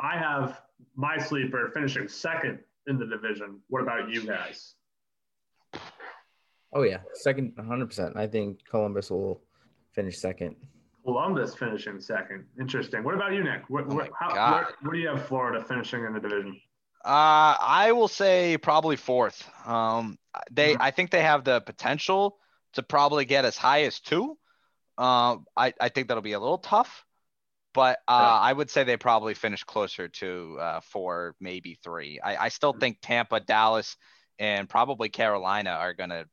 I have my sleeper finishing second in the division. What about you guys? Oh yeah, second, 100. percent I think Columbus will finish second. Columbus finishing second. Interesting. What about you, Nick? What, Oh what, how, God. where, where do you have Florida finishing in the division? Uh, I will say probably fourth. Um, they, Mhm. I think they have the potential to probably get as high as two. Um, I, I think that'll be a little tough, but uh, Yeah. I would say they probably finish closer to uh, four, maybe three. I, I still Mhm. think Tampa, Dallas, and probably Carolina are gonna,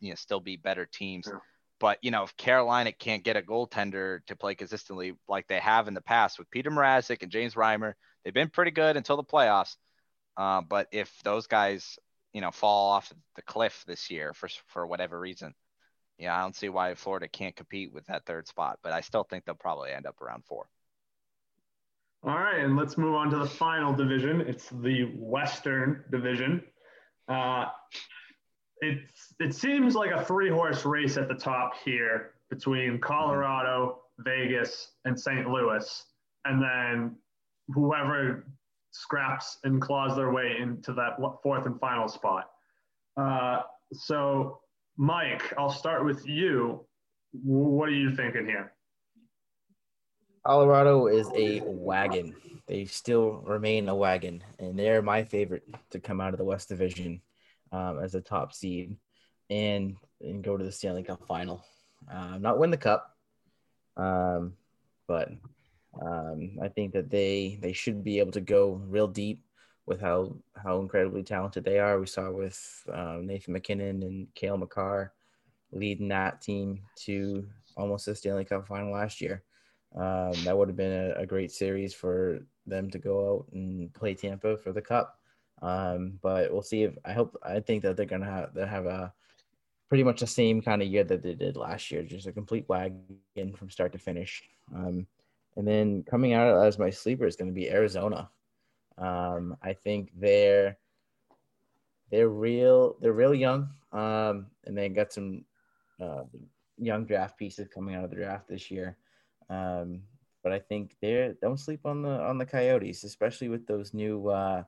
you know, still be better teams. Yeah. But you know, if Carolina can't get a goaltender to play consistently like they have in the past with Petr Mrazek and James Reimer, they've been pretty good until the playoffs. Uh, but if those guys, you know, fall off the cliff this year for for whatever reason, yeah, I don't see why Florida can't compete with that third spot. But I still think they'll probably end up around four. All right, and let's move on to the final division. It's the Western Division. Uh, it's it seems like a three horse race at the top here between Colorado, Vegas, and St. Louis, and then whoever scraps and claws their way into that fourth and final spot. Uh, so, Mike, I'll start with you. What are you thinking here? Colorado is a wagon. They still remain a wagon, and they're my favorite to come out of the West Division um, as a top seed and and go to the Stanley Cup final. Uh, not win the cup, um, but um, I think that they they should be able to go real deep with how how incredibly talented they are. We saw with um, Nathan MacKinnon and Cale Makar leading that team to almost the Stanley Cup final last year. Um, that would have been a, a, great series for them to go out and play Tampa for the Cup. Um, but we'll see if I hope I think that they're gonna have they have a pretty much the same kind of year that they did last year, just a complete wagon from start to finish. Um, and then coming out as my sleeper is going to be Arizona. Um, I think they're they're real they're real young, um, and they got some uh, young draft pieces coming out of the draft this year. Um, but I think they're don't sleep on the on the Coyotes, especially with those new uh,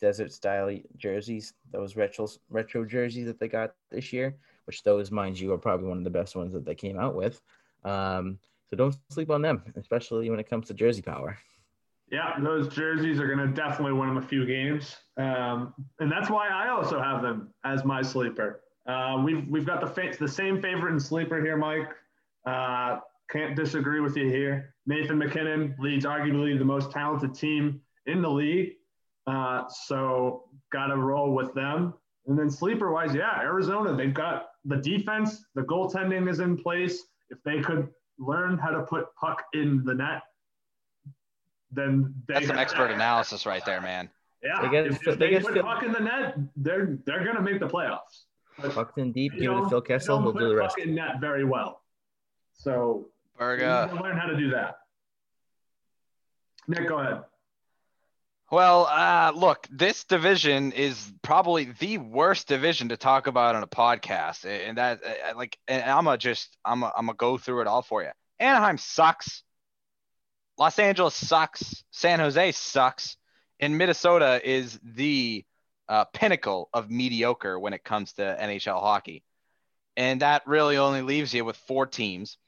desert style jerseys, those retro retro jerseys that they got this year. Which those, mind you, are probably one of the best ones that they came out with. Um, so don't sleep on them, especially when it comes to jersey power. Yeah, those jerseys are going to definitely win them a few games, um, and that's why I also have them as my sleeper. Uh, we've we've got the fa- the same favorite and sleeper here, Mike. Uh, can't disagree with you here. Nathan MacKinnon leads arguably the most talented team in the league, uh, so got to roll with them. And then sleeper wise, yeah, Arizona they've got the defense, the goaltending is in place. If they could learn how to put puck in the net, then that's some expert that. analysis right there, man. Yeah, they get, if, if they, they put puck in the net, they're they're gonna make the playoffs. Puck in deep, give it to Phil Kessel, he'll do the rest. Puck in net very well. So Berga. learn how to do that. Nick, go ahead. Well, uh, look, this division is probably the worst division to talk about on a podcast, and that, uh, like, and I'm gonna just, I'm gonna, I'm gonna go through it all for you. Anaheim sucks. Los Angeles sucks. San Jose sucks. And Minnesota is the uh, pinnacle of mediocre when it comes to NHL hockey. And that really only leaves you with four teams.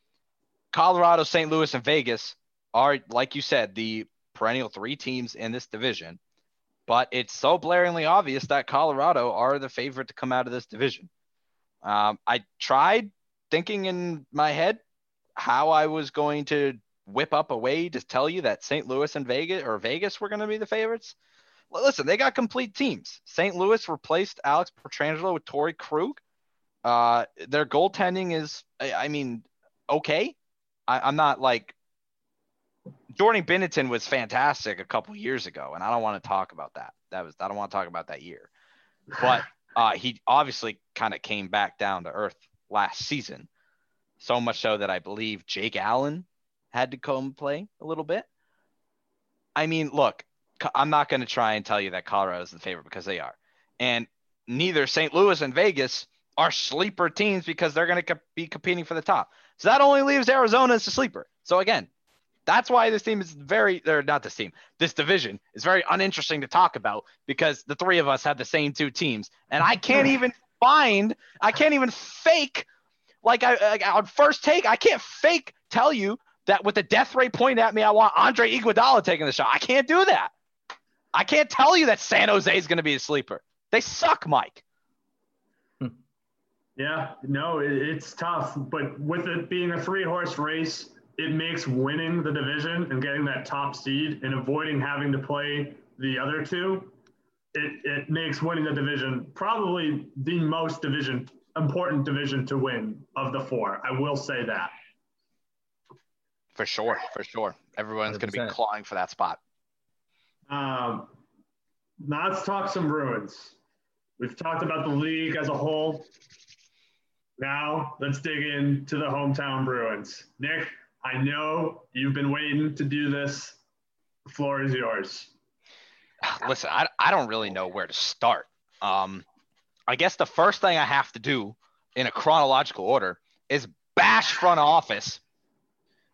Colorado, St. Louis, and Vegas are, like you said, the perennial three teams in this division. But it's so blaringly obvious that Colorado are the favorite to come out of this division. Um, I tried thinking in my head how I was going to whip up a way to tell you that St. Louis and Vegas or Vegas were going to be the favorites. Well, listen, they got complete teams. St. Louis replaced Alex Pietrangelo with Torey Krug. Uh, their goaltending is, I, mean, okay. I, am not like Jordan Binnington was fantastic a couple years ago, and I don't want to talk about that. That was I don't want to talk about that year, but uh, he obviously kind of came back down to earth last season. So much so that I believe Jake Allen had to come play a little bit. I mean, look, I'm not going to try and tell you that Colorado is the favorite because they are. And neither St. Louis and Vegas are sleeper teams because they're going to be competing for the top. So that only leaves Arizona as a sleeper. So again, that's why this team is very, or not this team, this division is very uninteresting to talk about because the three of us have the same two teams. And I can't even find, I can't even fake, like I, like on first take, I can't fake tell you that with the death ray pointing at me, I want Andre Iguodala taking the shot. I can't do that. I can't tell you that San Jose is going to be a sleeper. They suck, Mike. Yeah, no, it's tough. But with it being a three horse race, it makes winning the division and getting that top seed and avoiding having to play the other two, it, it makes winning the division probably the most division important division to win of the four. I will say that. For sure, for sure. Everyone's going to be clawing for that spot. Um, now let's talk some Bruins. We've talked about the league as a whole. Now let's dig into the hometown Bruins. Nick, I know you've been waiting to do this. The floor is yours. Listen, I, I don't really know where to start. Um, I guess the first thing I have to do in a chronological order is bash front office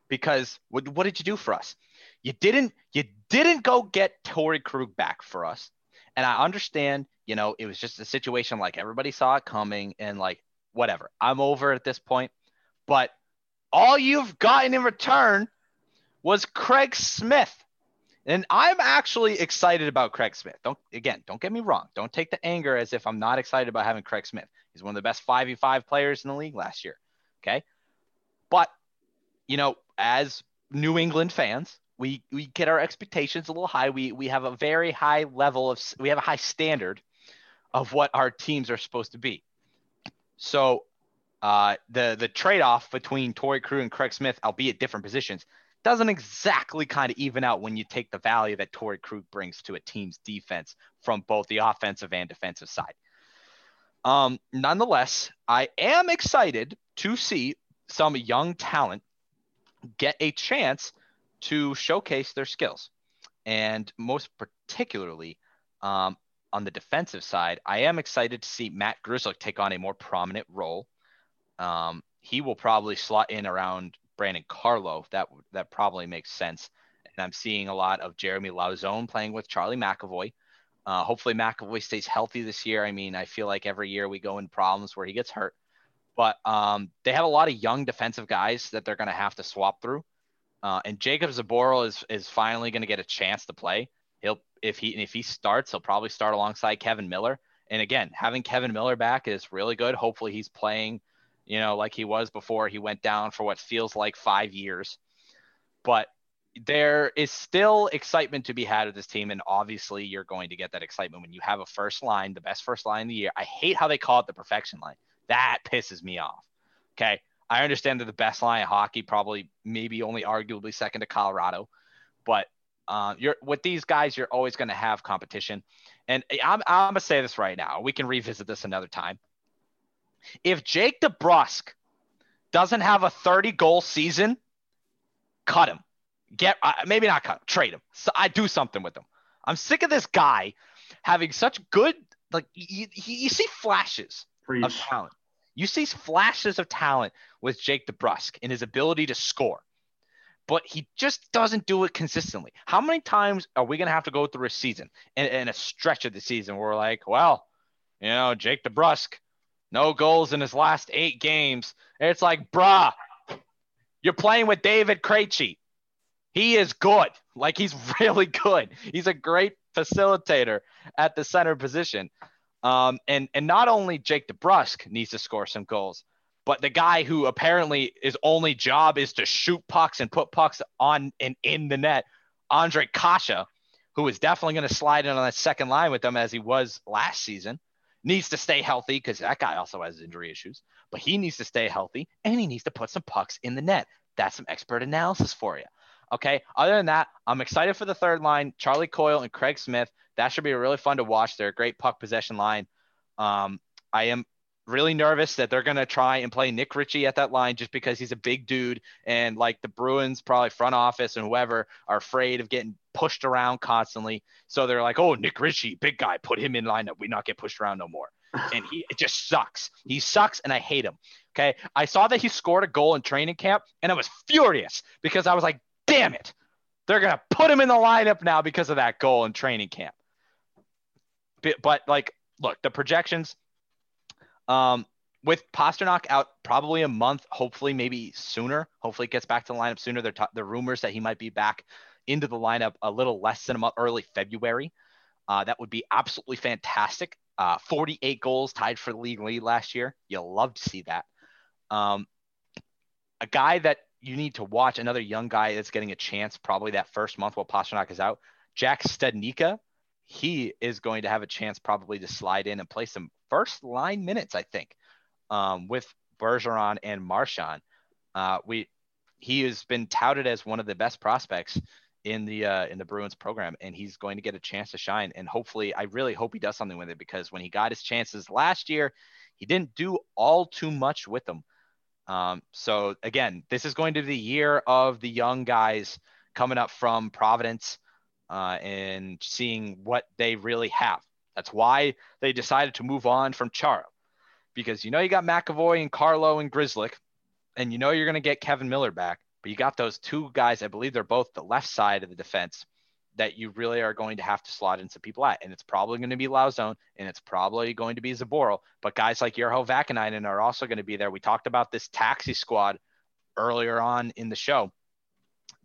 because what, what did you do for us? You didn't you didn't go get Torey Krug back for us. And I understand, you know, it was just a situation like everybody saw it coming and like whatever. I'm over at this point. But all you've gotten in return was Craig Smith. And I'm actually excited about Craig Smith. Don't again, don't get me wrong. Don't take the anger as if I'm not excited about having Craig Smith. He's one of the best 5v5 players in the league last year. Okay? But you know, as New England fans, we we get our expectations a little high. We we have a very high level of we have a high standard of what our teams are supposed to be. So uh, the the trade off between Torey Krug and Craig Smith, albeit different positions, doesn't exactly kind of even out when you take the value that Torey Krug brings to a team's defense from both the offensive and defensive side. Um, nonetheless, I am excited to see some young talent get a chance to showcase their skills. And most particularly um, on the defensive side, I am excited to see Matt Grzelcyk take on a more prominent role. Um, he will probably slot in around Brandon Carlo. That that probably makes sense. And I'm seeing a lot of Jeremy Lauzon playing with Charlie McAvoy. Uh, hopefully McAvoy stays healthy this year. I mean, I feel like every year we go in problems where he gets hurt. But um, they have a lot of young defensive guys that they're going to have to swap through. Uh, and Jacob Zboril is is finally going to get a chance to play. He'll if he if he starts, he'll probably start alongside Kevan Miller. And again, having Kevan Miller back is really good. Hopefully, he's playing, you know, like he was before he went down for what feels like five years. But there is still excitement to be had with this team, and obviously, you're going to get that excitement when you have a first line, the best first line of the year. I hate how they call it the perfection line. That pisses me off. Okay. I understand they're the best line of hockey, probably maybe only arguably second to Colorado, but uh, you're with these guys, you're always going to have competition. And I'm, I'm gonna say this right now. We can revisit this another time. If Jake DeBrusk doesn't have a 30 goal season, cut him. Get uh, maybe not cut him, trade him. So I do something with him. I'm sick of this guy having such good like you, you see flashes Preach. of talent. You see flashes of talent with Jake DeBrusk in his ability to score, but he just doesn't do it consistently. How many times are we going to have to go through a season and, and a stretch of the season where we're like, well, you know, Jake DeBrusk, no goals in his last eight games. It's like, bruh, you're playing with David Krejci. He is good. Like he's really good. He's a great facilitator at the center position. Um, and and not only Jake DeBrusk needs to score some goals, but the guy who apparently his only job is to shoot pucks and put pucks on and in the net, Ondrej Kase, who is definitely going to slide in on that second line with them as he was last season, needs to stay healthy because that guy also has injury issues. But he needs to stay healthy and he needs to put some pucks in the net. That's some expert analysis for you. Okay. Other than that, I'm excited for the third line, Charlie Coyle and Craig Smith. That should be really fun to watch. They're a great puck possession line. Um, I am really nervous that they're going to try and play Nick Ritchie at that line just because he's a big dude and like the Bruins probably front office and whoever are afraid of getting pushed around constantly. So they're like, "Oh, Nick Ritchie, big guy, put him in lineup. We not get pushed around no more." And he it just sucks. He sucks and I hate him. Okay? I saw that he scored a goal in training camp and I was furious because I was like, "Damn it. They're going to put him in the lineup now because of that goal in training camp." But, like look, the projections um, with Pastrnak out probably a month, hopefully maybe sooner. Hopefully, it gets back to the lineup sooner. There t- the rumors that he might be back into the lineup a little less than a month, early February. Uh, that would be absolutely fantastic. Uh, 48 goals tied for the league lead last year. You'll love to see that. Um, a guy that you need to watch, another young guy that's getting a chance probably that first month while Pastrnak is out. Jack Studnicka, he is going to have a chance probably to slide in and play some first line minutes, I think, um, with Bergeron and Marchand. Uh, we he has been touted as one of the best prospects in the uh, in the Bruins program, and he's going to get a chance to shine. And hopefully, I really hope he does something with it because when he got his chances last year, he didn't do all too much with them. Um, so again, this is going to be the year of the young guys coming up from Providence uh, and seeing what they really have. That's why they decided to move on from Chara, because you know you got McAvoy and Carlo and Grzelcyk, and you know you're going to get Kevan Miller back, but you got those two guys. I believe they're both the left side of the defense that you really are going to have to slot in some people at, and it's probably going to be Lauzon, and it's probably going to be Zboril, but guys like Urho Vaakanainen are also going to be there. We talked about this taxi squad earlier on in the show.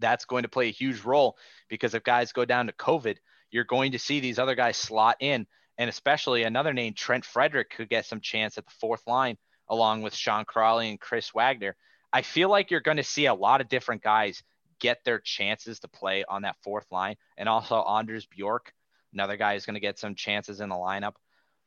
That's going to play a huge role because if guys go down to COVID, you're going to see these other guys slot in and especially another name, Trent Frederic, could get some chance at the fourth line along with Sean Kuraly and Chris Wagner. I feel like you're going to see a lot of different guys get their chances to play on that fourth line, and also Anders Bjork, another guy who's going to get some chances in the lineup.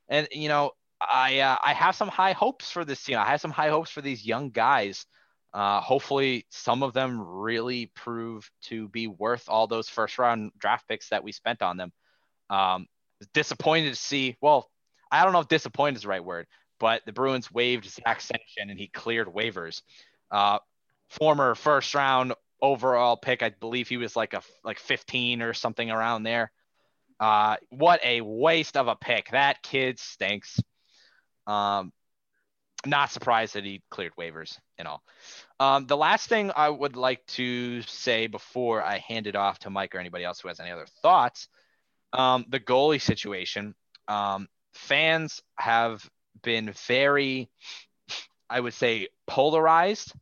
And you know, I uh, I have some high hopes for this team. I have some high hopes for these young guys. Uh, hopefully, some of them really prove to be worth all those first round draft picks that we spent on them. Um, disappointed to see. Well, I don't know if disappointed is the right word, but the Bruins waived Zach Senyshyn and he cleared waivers. Uh, former first round overall pick, I believe he was like a like 15 or something around there. Uh, what a waste of a pick. That kid stinks. Um, not surprised that he cleared waivers and all. Um, the last thing I would like to say before I hand it off to Mike or anybody else who has any other thoughts, um, the goalie situation. Um, fans have been very, I would say, polarized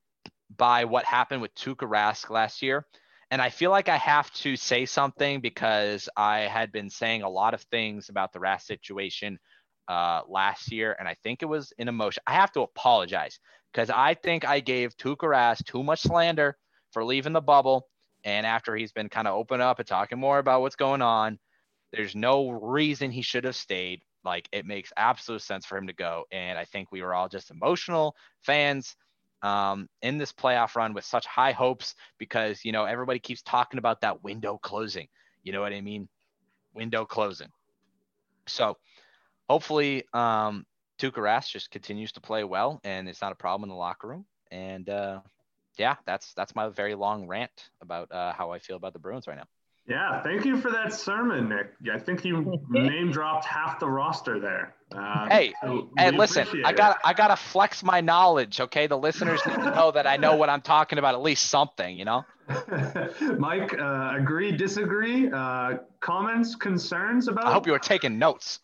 by what happened with Tuukka Rask last year. And I feel like I have to say something because I had been saying a lot of things about the Rask situation uh, last year, and I think it was in emotion. I have to apologize because I think I gave Tuukka Rask too much slander for leaving the bubble. And after he's been kind of open up and talking more about what's going on, there's no reason he should have stayed. Like it makes absolute sense for him to go. And I think we were all just emotional fans um, in this playoff run with such high hopes because, you know, everybody keeps talking about that window closing. You know what I mean? Window closing. So hopefully, um, Tuukka Rask just continues to play well and it's not a problem in the locker room. And uh, yeah, that's that's my very long rant about uh, how I feel about the Bruins right now. Yeah, thank you for that sermon, Nick. I think you name dropped half the roster there. Uh, Hey, so Hey, listen, I got I gotta flex my knowledge. Okay, the listeners need to know that I know what I'm talking about. At least something, you know. Mike, uh, agree, disagree? Uh, comments, concerns about? I hope you are taking notes.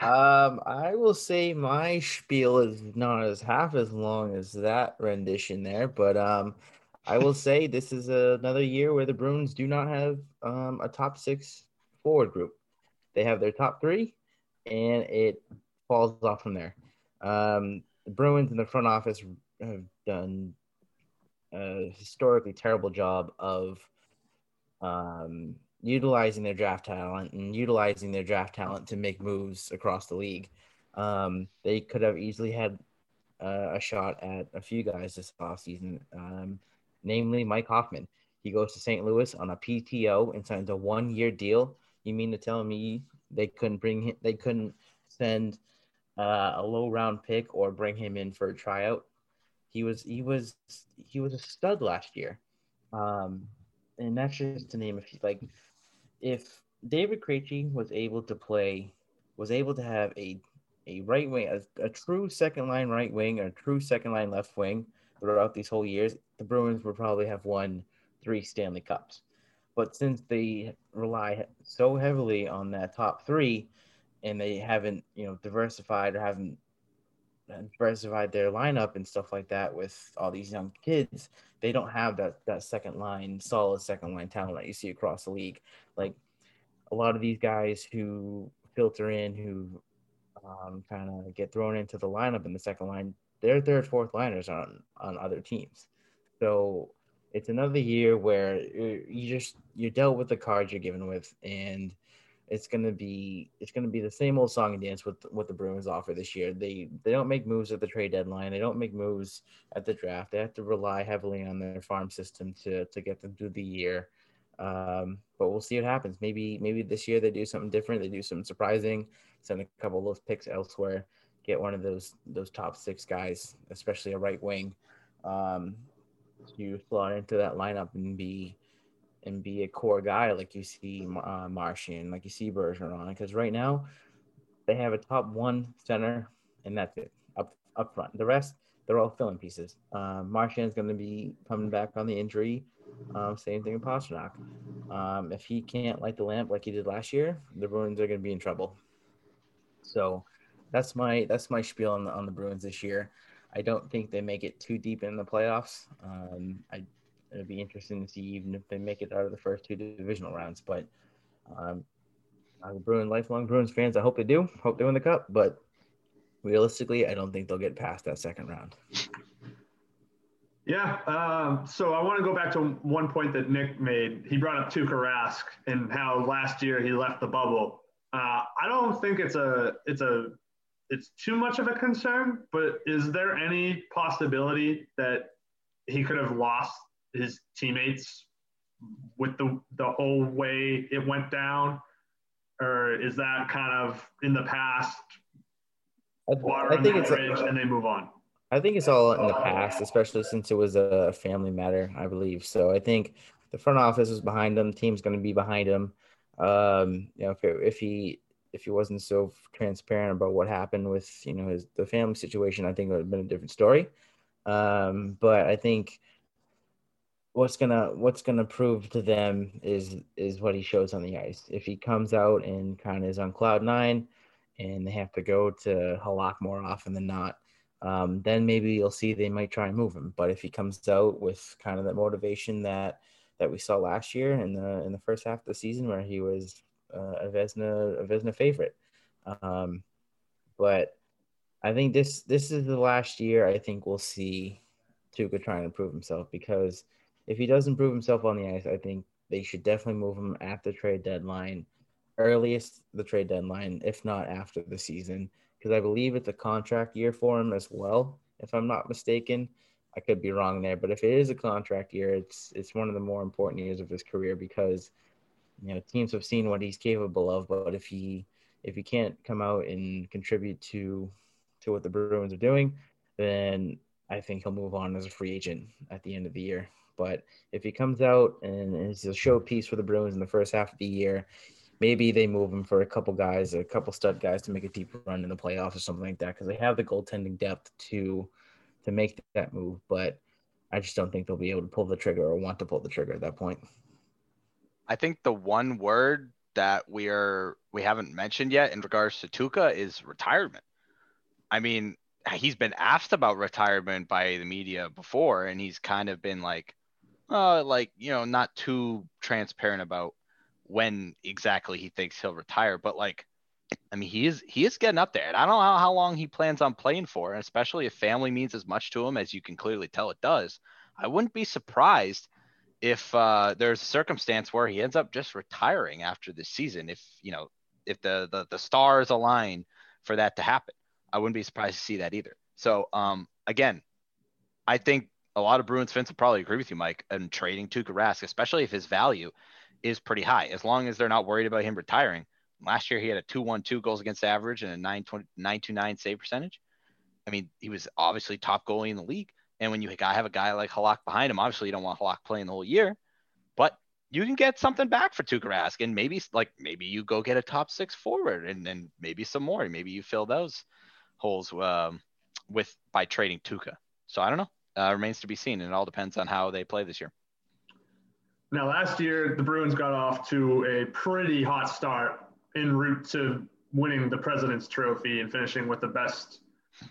Um, I will say my spiel is not as half as long as that rendition there, but um, I will say this is another year where the Bruins do not have um a top six forward group. They have their top three, and it falls off from there. Um, the Bruins in the front office have done a historically terrible job of um, utilizing their draft talent and utilizing their draft talent to make moves across the league. Um, they could have easily had uh, a shot at a few guys this offseason, um, namely Mike Hoffman. He goes to St. Louis on a PTO and signs a one-year deal. You mean to tell me they couldn't bring him? They couldn't send uh, a low-round pick or bring him in for a tryout? He was he was he was a stud last year. Um, and that's just to name a few. Like, if David Krejci was able to play, was able to have a a right wing, a, a true second line right wing, or a true second line left wing throughout these whole years, the Bruins would probably have won three Stanley Cups. But since they rely so heavily on that top three, and they haven't, you know, diversified or haven't diversified their lineup and stuff like that with all these young kids, they don't have that that second line, solid second line talent that you see across the league. Like a lot of these guys who filter in, who um, kind of get thrown into the lineup in the second line, they're third, fourth liners on on other teams. So it's another year where you you just you're dealt with the cards you're given with, and it's gonna be it's gonna be the same old song and dance with what the Bruins offer this year. They they don't make moves at the trade deadline. They don't make moves at the draft. They have to rely heavily on their farm system to to get them through the year. Um, but we'll see what happens. Maybe maybe this year they do something different. They do something surprising. Send a couple of those picks elsewhere. Get one of those those top six guys, especially a right wing, um, to slot into that lineup and be and be a core guy like you see uh, Marchand, like you see Bergeron. Because right now they have a top one center, and that's it up up front. The rest they're all filling pieces. Uh, Marchand's going to be coming back on the injury. Um, same thing with Pastrnak. Um, if he can't light the lamp like he did last year, the Bruins are going to be in trouble. So that's my that's my spiel on the on the Bruins this year. I don't think they make it too deep in the playoffs. Um, I it'll be interesting to see even if they make it out of the first two divisional rounds. But um, I'm Bruin lifelong Bruins fans. I hope they do. Hope they win the cup. But realistically, I don't think they'll get past that second round. Yeah. Um, so I want to go back to one point that Nick made. He brought up Tuukka Rask and how last year he left the bubble. Uh, I don't think it's a it's a it's too much of a concern. But is there any possibility that he could have lost his teammates with the the whole way it went down, or is that kind of in the past? I, I think it's bridge, and they move on. I think it's all in the past, especially since it was a family matter, I believe. So I think the front office is behind him. Team's going to be behind him. Um, you know, if, it, if he if he wasn't so transparent about what happened with you know his the family situation, I think it would have been a different story. Um, but I think what's gonna what's gonna prove to them is is what he shows on the ice. If he comes out and kind of is on cloud nine, and they have to go to Halak more often than not, um, then maybe you'll see they might try and move him. But if he comes out with kind of that motivation that that we saw last year in the in the first half of the season, where he was uh, a Vezina a Vezina favorite, um, but I think this this is the last year I think we'll see Tuukka trying to prove himself because if he doesn't prove himself on the ice, I think they should definitely move him at the trade deadline, earliest the trade deadline, if not after the season, because I believe it's a contract year for him as well. If I'm not mistaken, I could be wrong there, but if it is a contract year, it's it's one of the more important years of his career because you know teams have seen what he's capable of, but if he if he can't come out and contribute to to what the Bruins are doing, then I think he'll move on as a free agent at the end of the year. But if he comes out and is a showpiece for the Bruins in the first half of the year, maybe they move him for a couple guys, a couple stud guys to make a deep run in the playoffs or something like that because they have the goaltending depth to to make that move. But I just don't think they'll be able to pull the trigger or want to pull the trigger at that point. I think the one word that we are we haven't mentioned yet in regards to Tuukka is retirement. I mean, he's been asked about retirement by the media before, and he's kind of been like, uh, like you know, not too transparent about when exactly he thinks he'll retire. But like, I mean, he is he is getting up there, and I don't know how, long he plans on playing for, and especially if family means as much to him as you can clearly tell it does. I wouldn't be surprised if uh, there's a circumstance where he ends up just retiring after this season. If you know, if the the, the stars align for that to happen, I wouldn't be surprised to see that either. So um, again, I think a lot of Bruins fans will probably agree with you, Mike, in trading Tuukka Rask, especially if his value is pretty high, as long as they're not worried about him retiring. Last year, he had a 2-1-2 goals against average and a 9.29 save percentage. I mean, he was obviously top goalie in the league. And when you have a guy like Halak behind him, obviously you don't want Halak playing the whole year, but you can get something back for Tuukka Rask, and maybe like maybe you go get a top six forward, and then maybe some more. Maybe you fill those holes um, with by trading Tuukka. So I don't know. Uh, remains to be seen, and it all depends on how they play this year. Now, last year the Bruins got off to a pretty hot start en route to winning the President's Trophy and finishing with the best,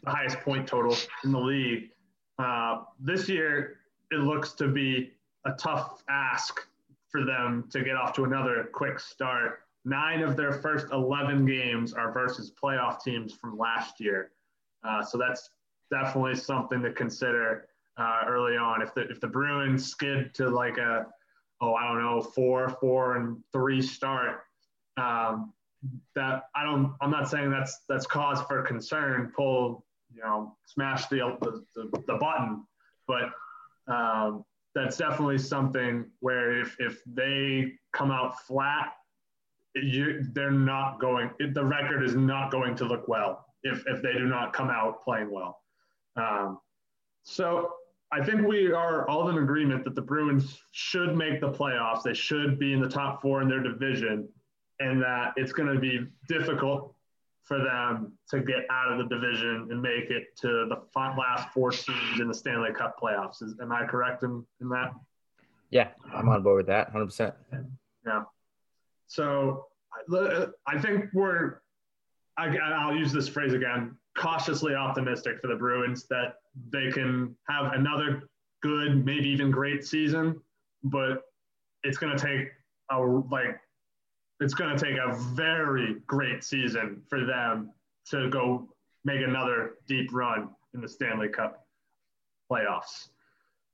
the highest point total in the league. Uh, this year, it looks to be a tough ask for them to get off to another quick start. Nine of their first 11 games are versus playoff teams from last year. Uh, so that's definitely something to consider uh, early on. If the, if the Bruins skid to like a, oh, I don't know, four, four, and three start, um, that I don't, I'm not saying that's, that's cause for concern. Pull, you know, smash the, the, the, the button, but um, that's definitely something where if, if they come out flat, you, they're not going, the record is not going to look well if, if they do not come out playing well. Um, so I think we are all in agreement that the Bruins should make the playoffs. They should be in the top four in their division, and that it's going to be difficult for them to get out of the division and make it to the last four teams in the Stanley Cup playoffs. Is, am I correct in, in that? Yeah, I'm on board with that 100%. Yeah. So I think we're, I, I'll use this phrase again, cautiously optimistic for the Bruins that they can have another good, maybe even great season, but it's going to take a like it's going to take a very great season for them to go make another deep run in the Stanley Cup playoffs.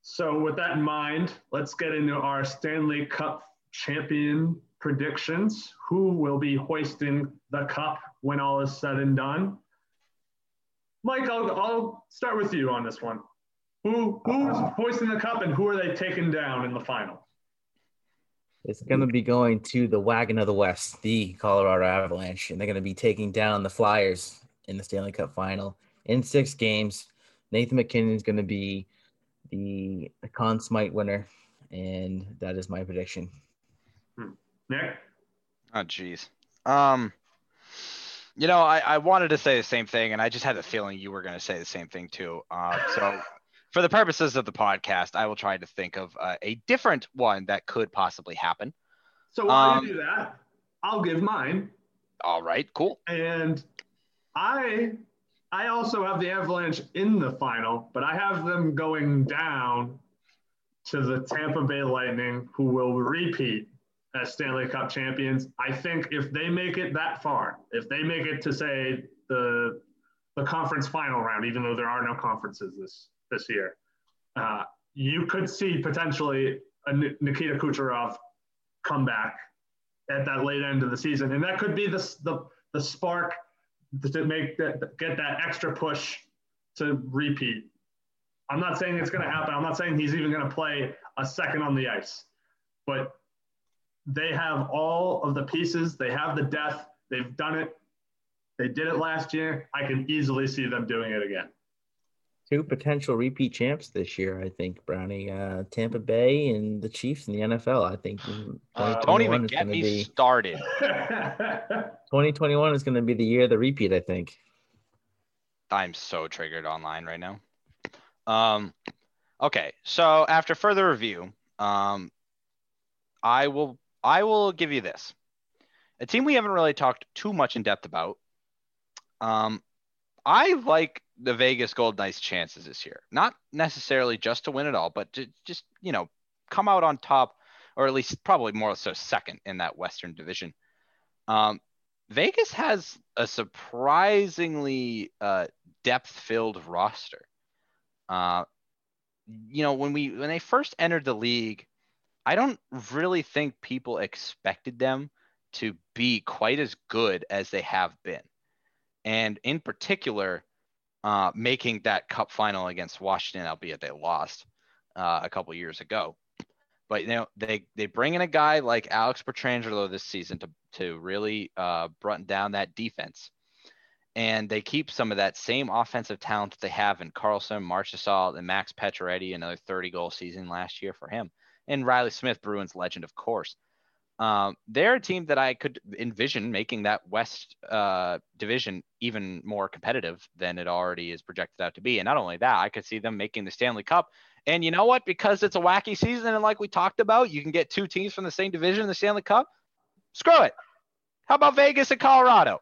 So, with that in mind, let's get into our Stanley Cup champion predictions. Who will be hoisting the cup when all is said and done? Mike, I'll, I'll start with you on this one. Who who's hoisting the cup and who are they taking down in the final? It's going to be going to the wagon of the West, the Colorado Avalanche, and they're going to be taking down the Flyers in the Stanley Cup final in six games. Nathan MacKinnon is going to be the Conn Smythe winner, and that is my prediction. Nick? Oh, jeez. Um, you know, I, I wanted to say the same thing, and I just had the feeling you were going to say the same thing too. Uh, so, for the purposes of the podcast, I will try to think of uh, a different one that could possibly happen. So while Um, you do that, I'll give mine. All right, cool. And I I also have the Avalanche in the final, but I have them going down to the Tampa Bay Lightning, who will repeat as Stanley Cup champions. I think if they make it that far, if they make it to say the the conference final round, even though there are no conferences this this year, uh, you could see potentially a Nikita Kucherov come back at that late end of the season, and that could be the the, the spark to make that get that extra push to repeat. I'm not saying it's going to happen. I'm not saying he's even going to play a second on the ice, but they have all of the pieces. They have the depth. They've done it. They did it last year. I can easily see them doing it again. Two potential repeat champs this year, I think, Brownie. Uh, Tampa Bay and the Chiefs in the NFL. I think Uh, Don't 2021 even is get gonna me be started. 2021 is going to be the year of the repeat. I think. I'm so triggered online right now. Um, okay, so after further review, um, I will I will give you this. A team we haven't really talked too much in depth about. Um, I like the Vegas Gold Knights' chances this year. Not necessarily just to win it all, but to just you know come out on top, or at least probably more so second in that Western Division. Um, Vegas has a surprisingly uh, depth-filled roster. Uh, you know, when we when they first entered the league, I don't really think people expected them to be quite as good as they have been, and in particular, uh, making that Cup final against Washington, albeit they lost uh, a couple years ago. But you know, they they bring in a guy like Alex Pietrangelo this season to to really uh, down that defense. And they keep some of that same offensive talent that they have in Karlsson, Marchessault, and Max Pacioretty, another 30 goal season last year for him, and Reilly Smith, Bruins legend, of course. Um, they're a team that I could envision making that West uh, division even more competitive than it already is projected out to be. And not only that, I could see them making the Stanley Cup. And you know what? Because it's a wacky season, and like we talked about, you can get two teams from the same division in the Stanley Cup. Screw it. How about Vegas and Colorado?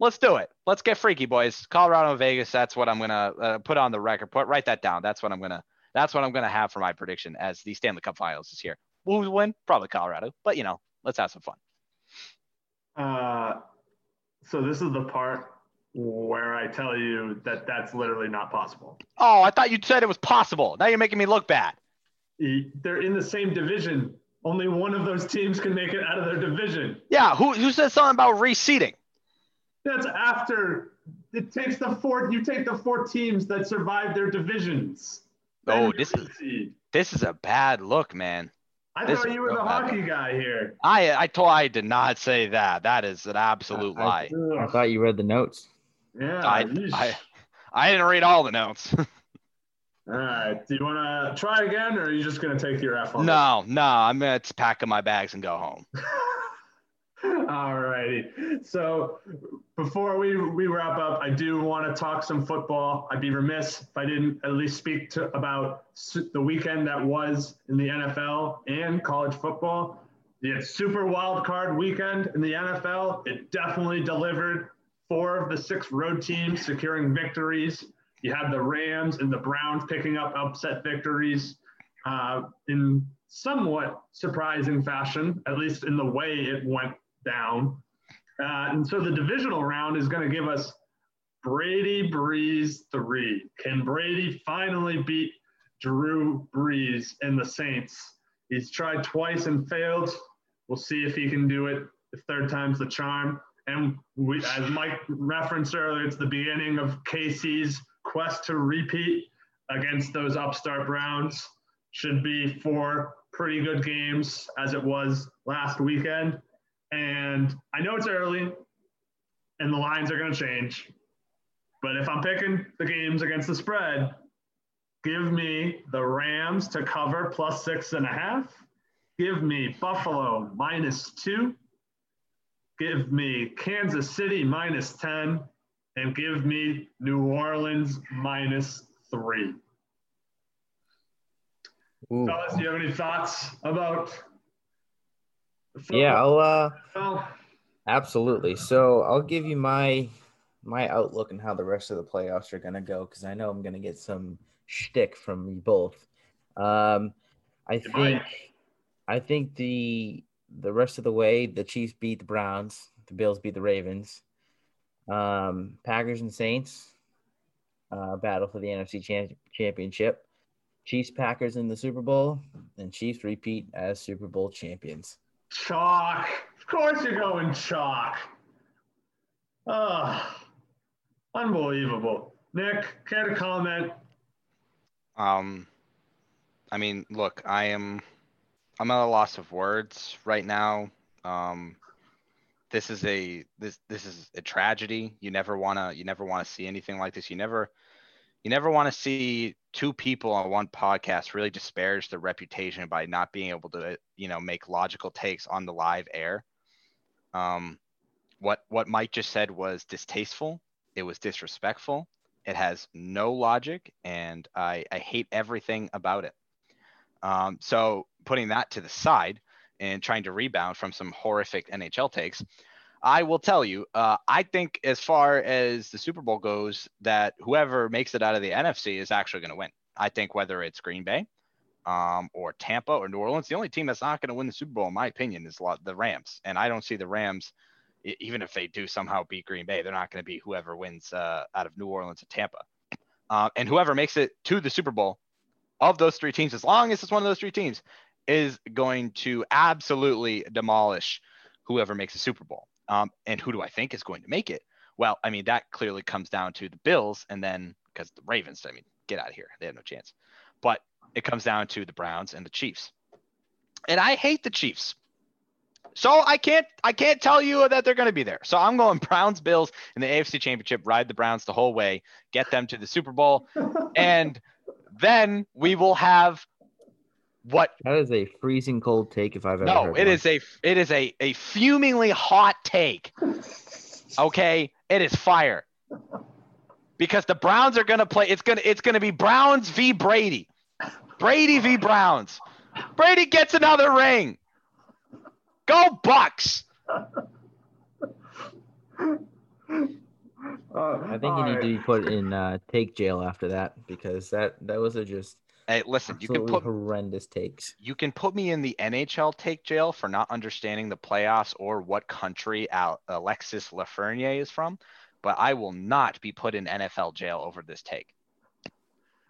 Let's do it. Let's get freaky, boys. Colorado and Vegas. That's what I'm gonna uh, put on the record. Put write that down. That's what I'm gonna. That's what I'm gonna have for my prediction as the Stanley Cup Finals this year. Who's win? Probably Colorado, but you know, let's have some fun. Uh, so this is the part where I tell you that that's literally not possible. Oh, I thought you said it was possible. Now you're making me look bad. They're in the same division. Only one of those teams can make it out of their division. Yeah. Who who said something about reseeding? That's after it takes the four. You take the four teams that survive their divisions. Then Oh, this is this is a bad look, man. I this thought is you were the real bad. hockey guy here. I I told I did not say that. That is an absolute I- lie. I thought you read the notes. Yeah. I. I I didn't read all the notes. All right. Do you want to try again, or are you just going to take your F on no, no, I'm gonna pack up my bags and go home. All righty. So before we, we wrap up, I do want to talk some football. I'd be remiss if I didn't at least speak to about the weekend that was in the NFL and college football. The super wild card weekend in the NFL, it definitely delivered. Four of the six road teams securing victories. You had the Rams and the Browns picking up upset victories uh, in somewhat surprising fashion, at least in the way it went down. Uh, and so the divisional round is going to give us Brady Brees three. Can Brady finally beat Drew Brees and the Saints. He's tried twice and failed. We'll see if he can do it. The third time's the charm. And we, as Mike referenced earlier, it's the beginning of Casey's quest to repeat against those upstart Browns. Should be four pretty good games as it was last weekend. And I know it's early and the lines are going to change. But if I'm picking the games against the spread, give me the Rams to cover plus six and a half. Give me Buffalo minus two. Give me Kansas City minus 10. And give me New Orleans minus three. Ooh. Fellas, do you have any thoughts about? The Yeah, I'll uh? Absolutely. So I'll give you my my outlook and how the rest of the playoffs are gonna go because I know I'm gonna get some shtick from you both. Um, I think I think the the rest of the way the Chiefs beat the Browns, the Bills beat the Ravens, um, Packers and Saints uh, battle for the NFC champ- championship. Chiefs Packers in the Super Bowl and Chiefs repeat as Super Bowl champions. Chalk. Of course you're going chalk. Oh, unbelievable. Nick, care to comment? Um, I mean, look, I am, I'm at a loss of words right now. Um, this is a this this is a tragedy. You never wanna you never wanna see anything like this. You never you never want to see two people on one podcast really disparage their reputation by not being able to you know make logical takes on the live air. Um, what what Mike just said was distasteful. It was disrespectful. It has no logic, and I, I hate everything about it. Um, so putting that to the side and trying to rebound from some horrific NHL takes, I will tell you, uh, I think as far as the Super Bowl goes, that whoever makes it out of the NFC is actually going to win. I think whether it's Green Bay um, or Tampa or New Orleans, the only team that's not going to win the Super Bowl, in my opinion, is the Rams. And I don't see the Rams even if they do somehow beat Green Bay, they're not going to be whoever wins uh, out of New Orleans and Tampa. Uh, and whoever makes it to the Super Bowl of those three teams, as long as it's one of those three teams, is going to absolutely demolish whoever makes the Super Bowl. Um, and who do I think is going to make it? Well, I mean, that clearly comes down to the Bills and then because the Ravens, I mean, get out of here. They have no chance. But it comes down to the Browns and the Chiefs. And I hate the Chiefs. So I can't I can't tell you that they're going to be there. So I'm going Browns Bills in the AFC Championship. Ride the Browns the whole way, get them to the Super Bowl, and then we will have what? That is a freezing cold take if I've ever No, it is a it is a a fumingly hot take. Okay, it is fire because the Browns are going to play. It's gonna it's gonna be Browns v Brady, Brady v Browns. Brady gets another ring. Go Bucs. I think you need to be put in uh, take jail after that because that that was a just Hey, listen, you can put horrendous takes. you can put me in the NHL take jail for not understanding the playoffs or what country Al- Alexis Lafreniere is from, but I will not be put in NFL jail over this take.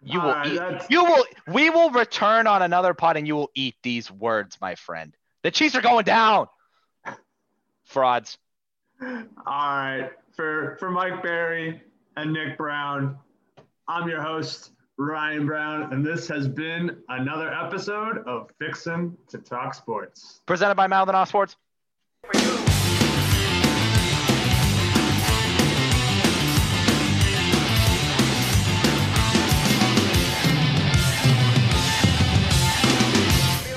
You will All right, eat, you will we will return on another pod and you will eat these words, my friend. The Chiefs are going down. Frauds. All right. For for Mike Barry and Nick Brown, I'm your host, Ryan Brown, and this has been another episode of Fixin' to Talk Sports. Presented by Mouth and Sports. for you.